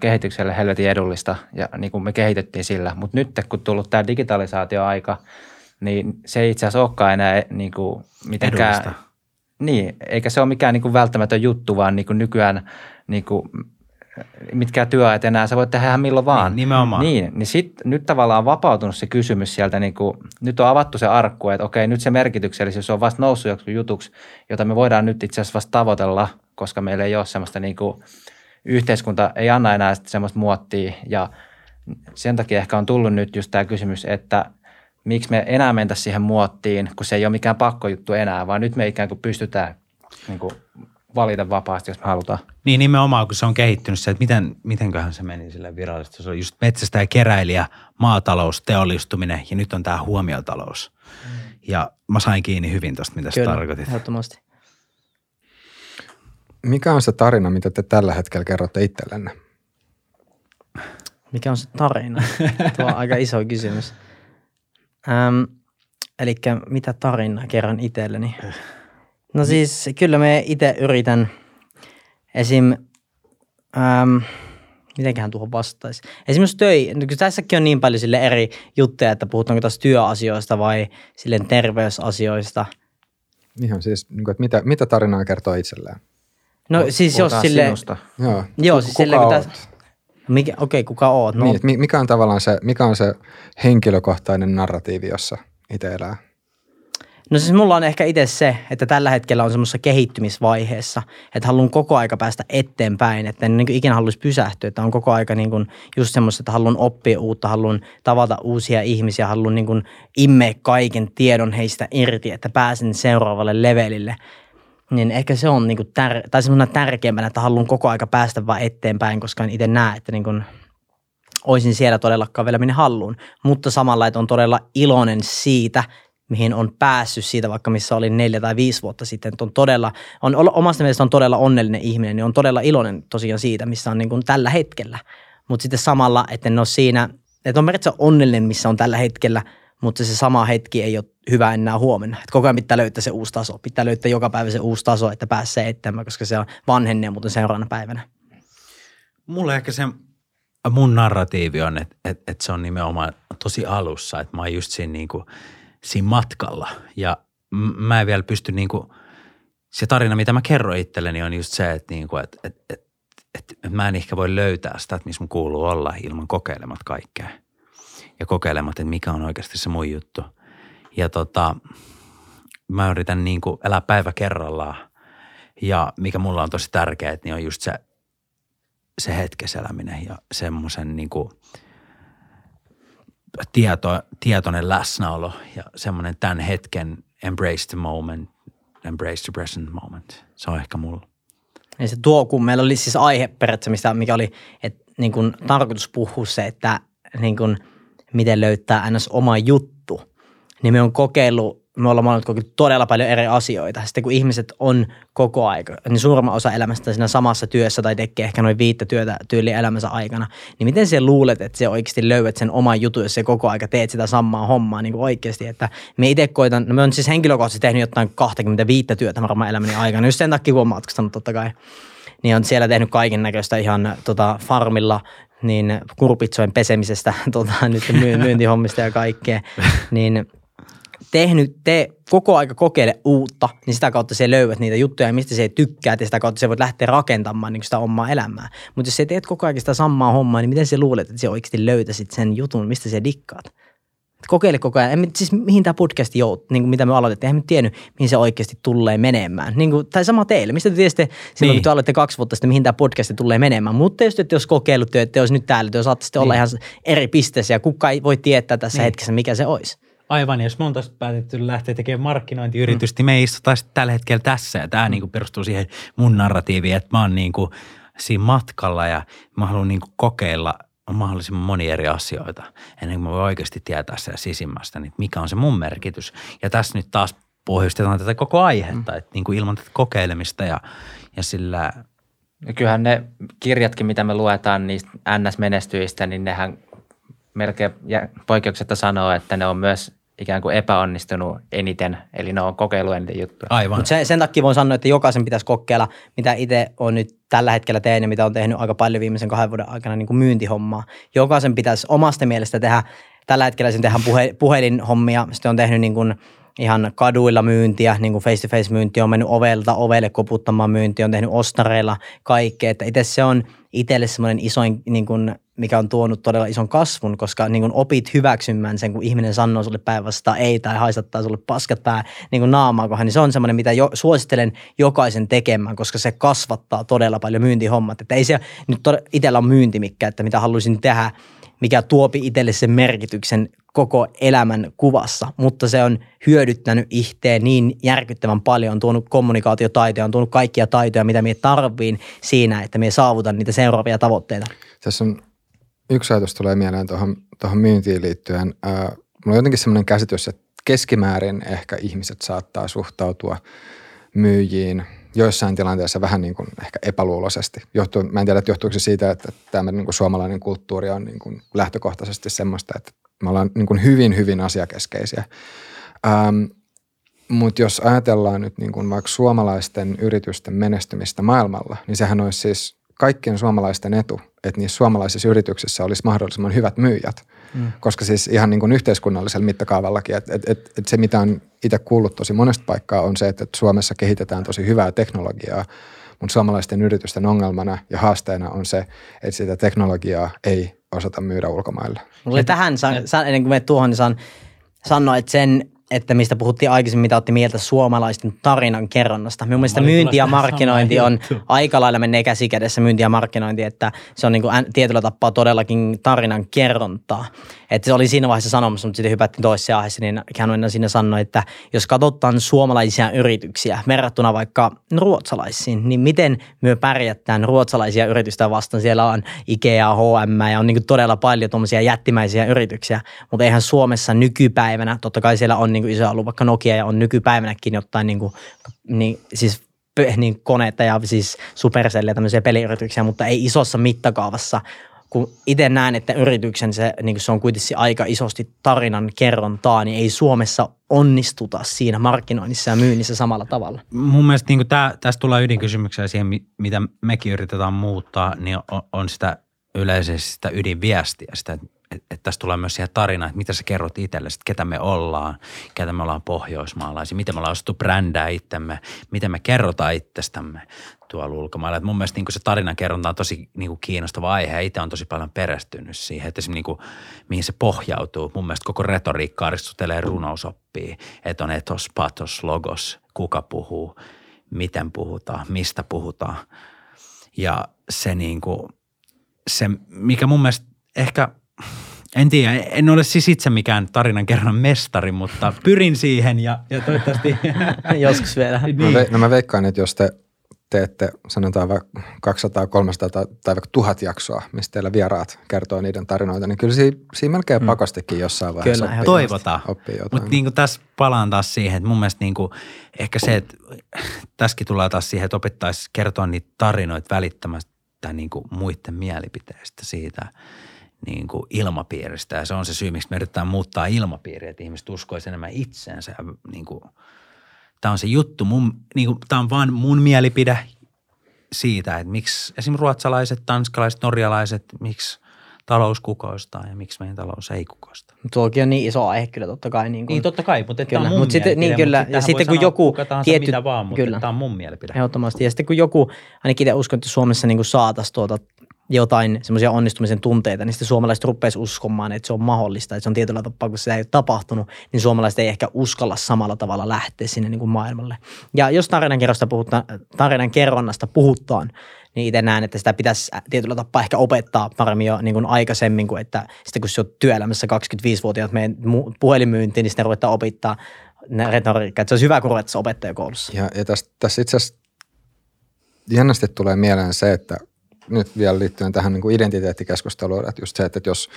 Speaker 3: kehitykselle helvetin edullista ja niin kuin me kehitettiin sillä. Mutta nyt kun tullut tämä digitalisaatioaika, niin se ei itse asiassa olekaan enää niin kuin mitenkään... Edullista. Niin, eikä se ole mikään niin kuin välttämätön juttu, vaan niin kuin nykyään niin kuin mitkä työajat enää, sä voit tehdä ihan milloin vaan.
Speaker 1: Niin, nimenomaan.
Speaker 3: Niin, niin sit, nyt tavallaan on vapautunut se kysymys sieltä, niin kuin, nyt on avattu se arkku, että okei, nyt se merkityksellisyys on vasta noussut joku jutuksi, jota me voidaan nyt itse asiassa vasta tavoitella, koska meillä ei ole semmoista niin kuin, yhteiskunta ei anna enää semmoista muottia ja sen takia ehkä on tullut nyt just tämä kysymys, että miksi me enää mentä siihen muottiin, kun se ei ole mikään pakkojuttu enää, vaan nyt me ikään kuin pystytään niin kuin valita vapaasti, jos me halutaan.
Speaker 1: Niin nimenomaan, kun se on kehittynyt se, että miten, mitenköhän se meni sille virallisesti. Se on just metsästä ja keräilijä, maatalous, teollistuminen ja nyt on tämä huomiotalous. Mm. Ja mä sain kiinni hyvin tuosta, mitä sä tarkoitit.
Speaker 2: ehdottomasti.
Speaker 4: Mikä on se tarina, mitä te tällä hetkellä kerrotte itsellenne?
Speaker 2: Mikä on se tarina? Tuo on aika iso kysymys. Ähm, eli mitä tarinaa kerran itselleni? No siis kyllä me itse yritän esim. Ähm, mitenköhän tuohon vastaisi. Esimerkiksi töi, no tässäkin on niin paljon sille eri juttuja, että puhutaanko taas työasioista vai silleen terveysasioista.
Speaker 4: Ihan siis, niin että mitä, mitä tarinaa kertoo itselleen?
Speaker 2: No siis jos sille,
Speaker 3: Sinusta.
Speaker 4: Joo,
Speaker 2: joo siis
Speaker 4: kuka oot?
Speaker 2: täs, mikä, okei, kuka oot? No,
Speaker 4: Niin, mi- mikä on tavallaan se, mikä on se henkilökohtainen narratiivi, jossa itse elää?
Speaker 2: No siis mulla on ehkä itse se, että tällä hetkellä on semmoisessa kehittymisvaiheessa, että haluan koko aika päästä eteenpäin, että en niin ikinä haluaisi pysähtyä, että on koko aika niin kuin just semmoista, että haluan oppia uutta, haluan tavata uusia ihmisiä, haluan niin kuin immeä kaiken tiedon heistä irti, että pääsen seuraavalle levelille. Niin ehkä se on niin kuin tär- tai semmoinen tärkeimpänä, että haluan koko aika päästä vaan eteenpäin, koska en itse näe, että niin kuin olisin siellä todellakaan vielä minne haluun. Mutta samalla, että on todella iloinen siitä, mihin on päässyt siitä, vaikka missä olin neljä tai viisi vuotta sitten. Että on todella, on omasta mielestä on todella onnellinen ihminen, niin on todella iloinen tosiaan siitä, missä on niin kuin tällä hetkellä. Mutta sitten samalla, että en ole siinä, että on periaatteessa onnellinen, missä on tällä hetkellä, mutta se sama hetki ei ole hyvä enää huomenna. Että koko ajan pitää löytää se uusi taso. Pitää löytää joka päivä se uusi taso, että pääsee eteenpäin, koska se on vanhennee muuten seuraavana päivänä.
Speaker 1: Mulle ehkä se mun narratiivi on, että, että, että se on nimenomaan tosi alussa, että mä oon just siinä, niin kuin, siinä matkalla ja mä en vielä pysty niin kuin, se tarina, mitä mä kerron itselleni on just se, että, niin kuin, että, että, että, että, että mä en ehkä voi löytää sitä, että missä mun kuuluu olla ilman kokeilemat kaikkea ja kokeilemat, että mikä on oikeasti se mun juttu. Ja tota, mä yritän niin kuin elää päivä kerrallaan ja mikä mulla on tosi tärkeää, niin on just se se hetkessä eläminen ja semmoisen niin kuin tieto, tietoinen läsnäolo ja semmoinen tämän hetken embrace the moment, embrace the present moment. Se on ehkä mulla.
Speaker 2: Ja se tuo, kun meillä oli siis aihe periaatteessa, mikä oli että niin kuin, tarkoitus puhua se, että niin kuin, miten löytää ns. oma juttu, niin me on kokeillut, me ollaan molemmat kokeillut todella paljon eri asioita. Sitten kun ihmiset on koko aika, niin suurimman osa elämästä siinä samassa työssä tai tekee ehkä noin viittä työtä tyyli elämänsä aikana, niin miten sä luulet, että se oikeasti löydät sen oman jutun, jos sä koko aika teet sitä samaa hommaa niin kuin oikeasti. Että me itse koitan, no me on siis henkilökohtaisesti tehnyt jotain 25 työtä varmaan elämäni aikana, just sen takia kun on matkustanut totta kai niin on siellä tehnyt kaiken näköistä ihan tota, farmilla, niin kurpitsojen pesemisestä, tota, nyt myy- myyntihommista ja kaikkea, niin tehnyt, te koko aika kokeile uutta, niin sitä kautta se löydät niitä juttuja, mistä se tykkää, ja sitä kautta se voit lähteä rakentamaan niin sitä omaa elämää. Mutta jos sä teet koko ajan sitä samaa hommaa, niin miten sä luulet, että sä oikeasti löytäisit sen jutun, mistä sä dikkaat? Kokeile koko ajan. En, siis mihin tämä podcast jout, niin kuin mitä me aloitettiin. Eihän me tiennyt, mihin se oikeasti tulee menemään. Niin kuin, tai sama teille. Mistä te tiesitte silloin, niin.
Speaker 1: Niin.
Speaker 2: kun te aloitte kaksi vuotta sitten, mihin tämä podcast tulee menemään. Mutta jos te ette olisi kokeillut, te ette olisi nyt täällä, te saatte sitten olla ihan eri pisteessä ja kukaan ei voi tietää tässä niin. hetkessä, mikä se olisi.
Speaker 1: Aivan, jos me on taas päätetty lähteä tekemään markkinointiyritystä, mm. me ei istuta tällä hetkellä tässä. Ja tämä mm. niin perustuu siihen mun narratiiviin, että mä oon niin kuin siinä matkalla ja mä haluan niin kuin kokeilla mahdollisimman moni eri asioita ennen kuin mä voin oikeasti tietää siellä sisimmästä, niin mikä on se mun merkitys. Ja tässä nyt taas pohjustetaan tätä koko aihetta, mm. että niin kuin ilman tätä kokeilemista ja, ja sillä
Speaker 3: Ja kyllähän ne kirjatkin, mitä me luetaan niistä NS-menestyjistä, niin nehän melkein ja poikkeuksetta sanoo, että ne on myös ikään kuin epäonnistunut eniten, eli ne on kokeillut eniten juttuja.
Speaker 1: aivan.
Speaker 2: Mutta sen, sen takia voin sanoa, että jokaisen pitäisi kokeilla, mitä itse on nyt tällä hetkellä tehnyt ja mitä on tehnyt aika paljon viimeisen kahden vuoden aikana niin kuin myyntihommaa. Jokaisen pitäisi omasta mielestä tehdä, tällä hetkellä sen tehdään puhe, puhelinhommia, sitten on tehnyt niin kuin ihan kaduilla myyntiä, niin kuin face-to-face myyntiä, on mennyt ovelta ovelle koputtamaan myyntiä, on tehnyt ostareilla kaikkea. Että itse se on itselle semmoinen isoin, niin kuin, mikä on tuonut todella ison kasvun, koska niin kuin opit hyväksymään sen, kun ihminen sanoo sulle päivästä ei tai haistattaa sulle paskat pää niin kuin naamaa kohan, niin se on semmoinen, mitä jo, suosittelen jokaisen tekemään, koska se kasvattaa todella paljon myyntihommat. Että ei se nyt itsellä on myyntimikkä, että mitä haluaisin tehdä, mikä tuopi itselle sen merkityksen koko elämän kuvassa, mutta se on hyödyttänyt ihteen niin järkyttävän paljon, on tuonut kommunikaatiotaitoja, on tuonut kaikkia taitoja, mitä me tarviin siinä, että me saavutan niitä seuraavia tavoitteita.
Speaker 4: Tässä on yksi ajatus tulee mieleen tuohon, tuohon myyntiin liittyen. Ää, mulla on jotenkin semmoinen käsitys, että keskimäärin ehkä ihmiset saattaa suhtautua myyjiin joissain tilanteissa vähän niin kuin ehkä epäluuloisesti. Johtuu, mä en tiedä, että johtuuko se siitä, että tämä niin kuin suomalainen kulttuuri on niin kuin lähtökohtaisesti semmoista, että me ollaan niin kuin hyvin, hyvin asiakeskeisiä. Ähm, mutta jos ajatellaan nyt niin kuin vaikka suomalaisten yritysten menestymistä maailmalla, niin sehän olisi siis kaikkien suomalaisten etu, että niissä suomalaisissa yrityksissä olisi mahdollisimman hyvät myyjät. Mm. Koska siis ihan niin kuin yhteiskunnallisella mittakaavallakin, että et, et, et se mitä on itse kuullut tosi monesta paikkaa on se, että Suomessa kehitetään tosi hyvää teknologiaa, mutta suomalaisten yritysten ongelmana ja haasteena on se, että sitä teknologiaa ei osata myydä ulkomaille.
Speaker 2: Mulla tähän, ennen kuin me tuohon, niin saan sanoa, että sen että mistä puhuttiin aikaisemmin, mitä otti mieltä suomalaisten tarinan kerronnasta. Minun mielestä myynti ja markkinointi on aika lailla menee käsi kädessä myynti ja markkinointi, että se on niin kuin tietyllä tapaa todellakin tarinan kerrontaa. Että se oli siinä vaiheessa sanomassa, mutta sitten hypättiin toisessa aiheessa, niin hän siinä sanoi, että jos katsotaan suomalaisia yrityksiä verrattuna vaikka ruotsalaisiin, niin miten myö pärjätään ruotsalaisia yritystä vastaan? Siellä on Ikea, H&M ja on niin todella paljon tuommoisia jättimäisiä yrityksiä, mutta eihän Suomessa nykypäivänä, totta kai siellä on niin iso ollut vaikka Nokia ja on nykypäivänäkin jotain niin kuin, niin, siis niin koneita ja siis superselliä tämmöisiä peliyrityksiä, mutta ei isossa mittakaavassa kun itse näen, että yrityksen se, niin se on kuitenkin aika isosti tarinan kerrontaa, niin ei Suomessa onnistuta siinä markkinoinnissa ja myynnissä samalla tavalla.
Speaker 1: Mun mielestä niin tää, tästä tulee ydinkysymyksiä siihen, mitä mekin yritetään muuttaa, niin on, on sitä yleisesti sitä ydinviestiä, sitä, että et tässä tulee myös siihen tarina, että mitä sä kerrot itselle, että ketä me ollaan, ketä me ollaan pohjoismaalaisia, miten me ollaan osattu brändää itsemme, miten me kerrotaan itsestämme tuolla ulkomailla. Et mun mielestä niin se tarinan kerronta on tosi niin kiinnostava aihe. Itse on tosi paljon perestynyt siihen, että niin kuin, mihin se pohjautuu. Mun mielestä koko retoriikka Aristoteleen runousoppii, että on etos, patos, logos, kuka puhuu, miten puhutaan, mistä puhutaan. Ja se, niin kuin, se mikä mun mielestä ehkä – en tiedä, en ole siis itse mikään tarinan kerran mestari, mutta pyrin siihen ja, ja toivottavasti.
Speaker 2: Joskus vielä.
Speaker 4: niin. no, ve, no mä veikkaan, että jos te teette sanotaan vaikka 200, 300 tai, tai vaikka tuhat jaksoa, mistä teillä vieraat kertoo niiden tarinoita, niin kyllä siinä, siinä melkein mm. pakostikin jossain vaiheessa
Speaker 1: kyllä, oppii, toivotaan. Oppii jotain. Mutta niin tässä palaan taas siihen, että mun mielestä niin kuin, ehkä se, että tässäkin tulee taas siihen, että opettaisiin kertoa niitä tarinoita välittämättä niin kuin muiden mielipiteistä siitä – niin kuin ilmapiiristä. Ja se on se syy, miksi me yritetään muuttaa ilmapiiriä, että ihmiset uskoisivat enemmän itseensä. Ja niin kuin, tämä on se juttu. Mun, niin kuin, tämä on vaan mun mielipide siitä, että miksi esimerkiksi ruotsalaiset, tanskalaiset, norjalaiset, miksi talous kukoistaa ja miksi meidän talous ei kukoista.
Speaker 2: Tuokin on niin iso aihe kyllä totta kai.
Speaker 1: Niin, kuin, niin totta kai, mutta
Speaker 2: kyllä.
Speaker 1: tämä on mun
Speaker 2: Mut sitten, niin kyllä,
Speaker 1: ja
Speaker 2: sitten kun joku
Speaker 1: tietty, mitä vaan, mutta kyllä. tämä on mun mielipide.
Speaker 2: Ehdottomasti. Ja sitten kun joku, ainakin itse uskon, että Suomessa niin saataisiin tuota jotain semmoisia onnistumisen tunteita, niin sitten suomalaiset rupeaisi uskomaan, että se on mahdollista, että se on tietyllä tapaa, kun se ei ole tapahtunut, niin suomalaiset ei ehkä uskalla samalla tavalla lähteä sinne niin kuin maailmalle. Ja jos puhutaan, tarinan kerronnasta puhutaan, niin itse näen, että sitä pitäisi tietyllä tapaa ehkä opettaa paremmin jo niin kuin aikaisemmin, kuin että sitten kun se on työelämässä 25-vuotiaat meidän puhelinmyyntiin, niin sitten ruvetaan opettaa retoriikkaa. Että se olisi hyvä, kun ruvettaisiin opettajakoulussa.
Speaker 4: Ja, ja tässä, tässä itse asiassa jännästi tulee mieleen se, että nyt vielä liittyen tähän niin kuin identiteettikeskusteluun, että just se, että jos,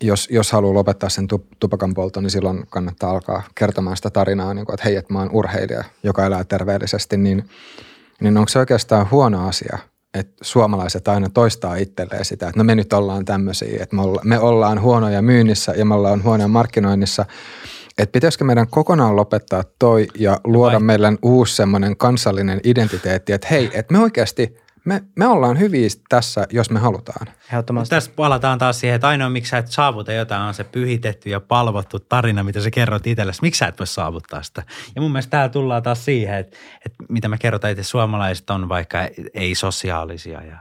Speaker 4: jos, jos haluaa lopettaa sen tupakan polton, niin silloin kannattaa alkaa kertomaan sitä tarinaa, niin kuin, että hei, että mä oon urheilija, joka elää terveellisesti, niin, niin onko se oikeastaan huono asia, että suomalaiset aina toistaa itselleen sitä, että no me nyt ollaan tämmöisiä, että me, olla, me ollaan huonoja myynnissä ja me ollaan huonoja markkinoinnissa, että pitäisikö meidän kokonaan lopettaa toi ja luoda Vai. meidän uusi semmoinen kansallinen identiteetti, että hei, että me oikeasti me, me ollaan hyviä tässä, jos me halutaan.
Speaker 1: Tässä palataan taas siihen, että ainoa miksi sä et saavuta jotain on se pyhitetty ja palvottu tarina, mitä sä kerrot itsellesi. Miksi sä et voi saavuttaa sitä? Ja mun mielestä täällä tullaan taas siihen, että, että mitä me kerrotaan itse suomalaiset on vaikka ei sosiaalisia ja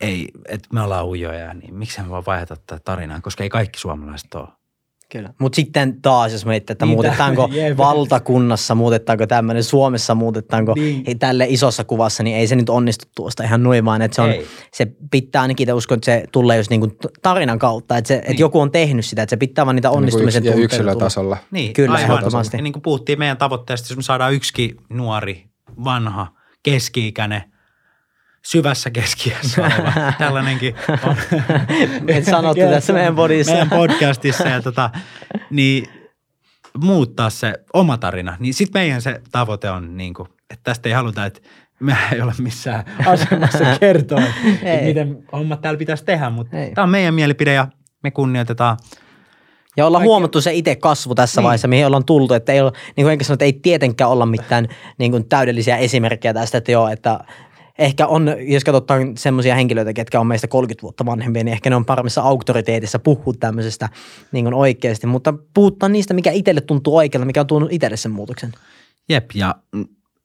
Speaker 1: ei, että me ollaan ujoja, niin miksi me vaan vaihata tätä tarinaa, koska ei kaikki suomalaiset ole.
Speaker 2: Kyllä. Mutta sitten taas, jos miettii, että niin, muutetaanko valtakunnassa, muutetaanko tämmöinen, Suomessa muutetaanko niin. tälle isossa kuvassa, niin ei se nyt onnistu tuosta ihan noin vaan. Että se, on, se pitää ainakin itse uskon, että se tulee just niin kuin tarinan kautta, että, se, niin. että joku on tehnyt sitä, että se pitää vaan niitä onnistumisen
Speaker 4: niin tunteita. Ja yksilötasolla.
Speaker 1: Niin, Kyllä, ehdottomasti. Ja niin kuin puhuttiin meidän tavoitteesta, jos me saadaan yksi nuori, vanha, keski-ikäinen – syvässä keskiössä oleva tällainenkin on.
Speaker 2: Me sanottu tässä meidän podissa.
Speaker 1: Meidän podcastissa ja tota, niin muuttaa se oma tarina. Niin sitten meidän se tavoite on, niin kuin, että tästä ei haluta, että me ei ole missään asemassa kertoa, että miten hommat täällä pitäisi tehdä, mutta tämä on meidän mielipide ja me kunnioitetaan
Speaker 2: Ja ollaan Kaikki... huomattu se itse kasvu tässä niin. vaiheessa, mihin ollaan tultu, että ei ole, niin kuin enkä sano, että ei tietenkään olla mitään niin kuin täydellisiä esimerkkejä tästä, että joo, että ehkä on, jos katsotaan semmoisia henkilöitä, ketkä on meistä 30 vuotta vanhempia, niin ehkä ne on paremmissa auktoriteetissa puhua tämmöisestä niin kuin oikeasti, mutta puhutaan niistä, mikä itselle tuntuu oikealta, mikä on tuonut itselle sen muutoksen.
Speaker 1: Jep, ja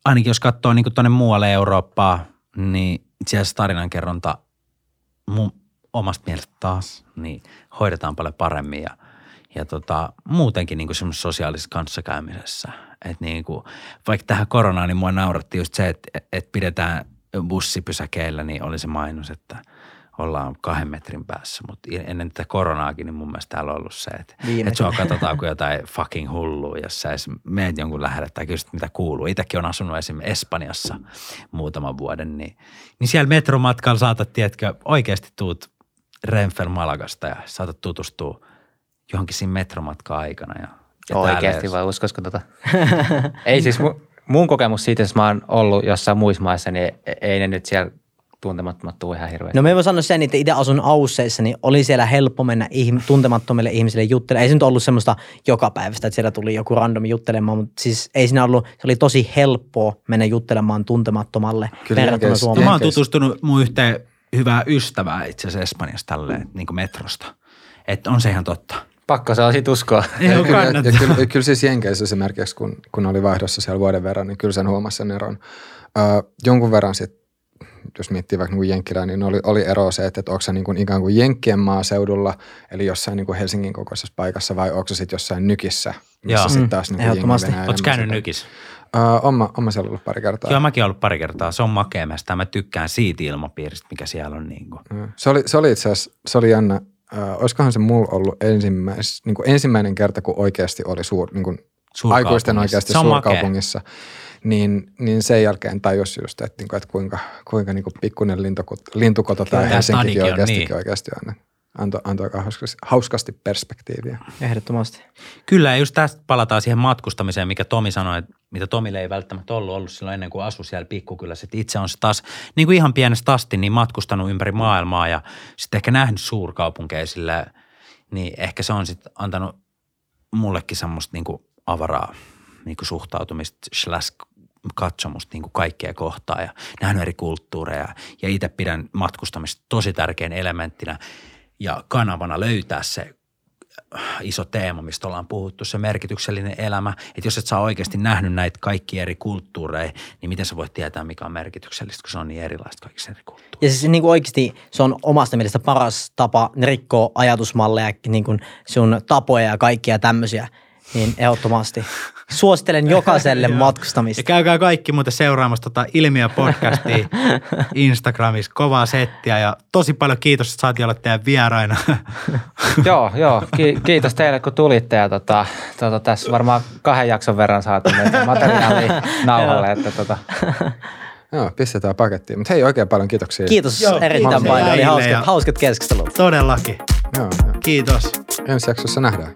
Speaker 1: ainakin jos katsoo niin tuonne muualle Eurooppaa, niin itse asiassa tarinankerronta mun omasta mielestä taas, niin hoidetaan paljon paremmin ja, ja tota, muutenkin niin kuin sosiaalisessa kanssakäymisessä. Et niin kuin, vaikka tähän koronaan, niin mua nauratti just se, että, että pidetään bussipysäkeillä, niin oli se mainos, että ollaan kahden metrin päässä. Mutta ennen tätä koronaakin, niin mun mielestä täällä on ollut se, että, että sua katsotaan kuin jotain fucking hullua, jos sä edes meet jonkun lähelle tai kysyt, mitä kuuluu. Itsekin on asunut esimerkiksi Espanjassa muutaman vuoden, niin, niin siellä metromatkalla saatat, tiedätkö, oikeasti tuut Renfel Malagasta ja saatat tutustua johonkin siinä metromatkan aikana. Ja,
Speaker 3: ja Oikeasti vai uskoisiko tota? Ei siis mun, mun kokemus siitä, jos mä oon ollut jossain muissa maissa, niin e- ei ne nyt siellä tuntemattomat tuu ihan hirveästi.
Speaker 2: No me voi sanoa sen, että itse asun Ausseissa, niin oli siellä helppo mennä tuntemattomille ihmisille juttelemaan. Ei se nyt ollut semmoista joka päivästä, että siellä tuli joku random juttelemaan, mutta siis ei siinä ollut, se oli tosi helppoa mennä juttelemaan tuntemattomalle Kyllä verrattuna Suomeen.
Speaker 1: Mä oon tutustunut mun yhteen hyvää ystävää itse asiassa Espanjassa tälleen niin kuin metrosta. Että on se ihan totta.
Speaker 3: Pakko on sit uskoa.
Speaker 4: Ja, ja, kyllä, ja kyllä, kyllä siis Jenkeissä esimerkiksi, kun, kun oli vaihdossa siellä vuoden verran, niin kyllä sen huomasi sen eron. Ö, jonkun verran sitten jos miettii vaikka niin Jenkkilää, niin oli, oli ero se, että, että onko se niin kuin ikään kuin Jenkkien maaseudulla, eli jossain niin kuin Helsingin kokoisessa paikassa, vai onko se sitten jossain nykissä, missä sitten taas niin
Speaker 1: Ehdottomasti. Oletko käynyt nykissä?
Speaker 4: Uh, on, mä, on mä siellä ollut pari kertaa.
Speaker 1: Joo, mäkin ollut pari kertaa. Se on makeamasta. Mä tykkään siitä ilmapiiristä, mikä siellä on. Niin kuin.
Speaker 4: Se, oli, se oli itse asiassa, se oli jännä. Uh, olisikohan se mulla ollut ensimmäis, niin kuin ensimmäinen kerta, kun oikeasti oli suur, niin kuin aikuisten oikeasti suurkaupungissa. Niin, niin sen jälkeen tajus just, että, niin kuin, että kuinka, kuinka niin kuin pikkuinen lintukoto tämä Helsinkikin oikeasti, niin. oikeasti on antoi, antoi aika hauskasti, hauskasti perspektiiviä.
Speaker 2: Ehdottomasti.
Speaker 1: Kyllä, ja just tästä palataan siihen matkustamiseen, mikä Tomi sanoi, että mitä Tomille ei välttämättä ollut ollut silloin ennen kuin asui siellä pikkukylässä. Että itse on se taas niin kuin ihan pienestä asti niin matkustanut ympäri maailmaa ja sitten ehkä nähnyt suurkaupunkeja sillä, niin ehkä se on sitten antanut mullekin semmoista niin kuin avaraa niin kuin suhtautumista slash katsomusta niin kuin kaikkea kohtaa ja nähnyt eri kulttuureja. Ja itse pidän matkustamista tosi tärkeän elementtinä – ja kanavana löytää se iso teema, mistä ollaan puhuttu, se merkityksellinen elämä. Että jos et saa oikeasti nähnyt näitä kaikki eri kulttuureja, niin miten sä voit tietää, mikä on merkityksellistä, kun se on niin erilaista kaikissa eri kulttuureissa.
Speaker 2: Ja siis niin kuin oikeasti se on omasta mielestä paras tapa rikkoa ajatusmalleja, niin kuin sun tapoja ja kaikkia tämmöisiä – niin ehdottomasti. Suosittelen jokaiselle matkustamista.
Speaker 1: Ja käykää kaikki muuten seuraamassa tota Ilmiö-podcastia Instagramissa. Kovaa settiä ja tosi paljon kiitos, että saatiin olla teidän vieraina.
Speaker 3: joo, joo. Ki- kiitos teille, kun tulitte. Ja tota, tota, tässä varmaan kahden jakson verran saatu materiaalia nauhalle. että tota.
Speaker 4: Joo, pistetään pakettiin. Mutta hei, oikein paljon kiitoksia.
Speaker 2: Kiitos Joo, erittäin paljon. Oli hauskat, hauskat keskustelut.
Speaker 1: Todellakin. Joo, joo. Kiitos.
Speaker 4: Ensi jaksossa nähdään.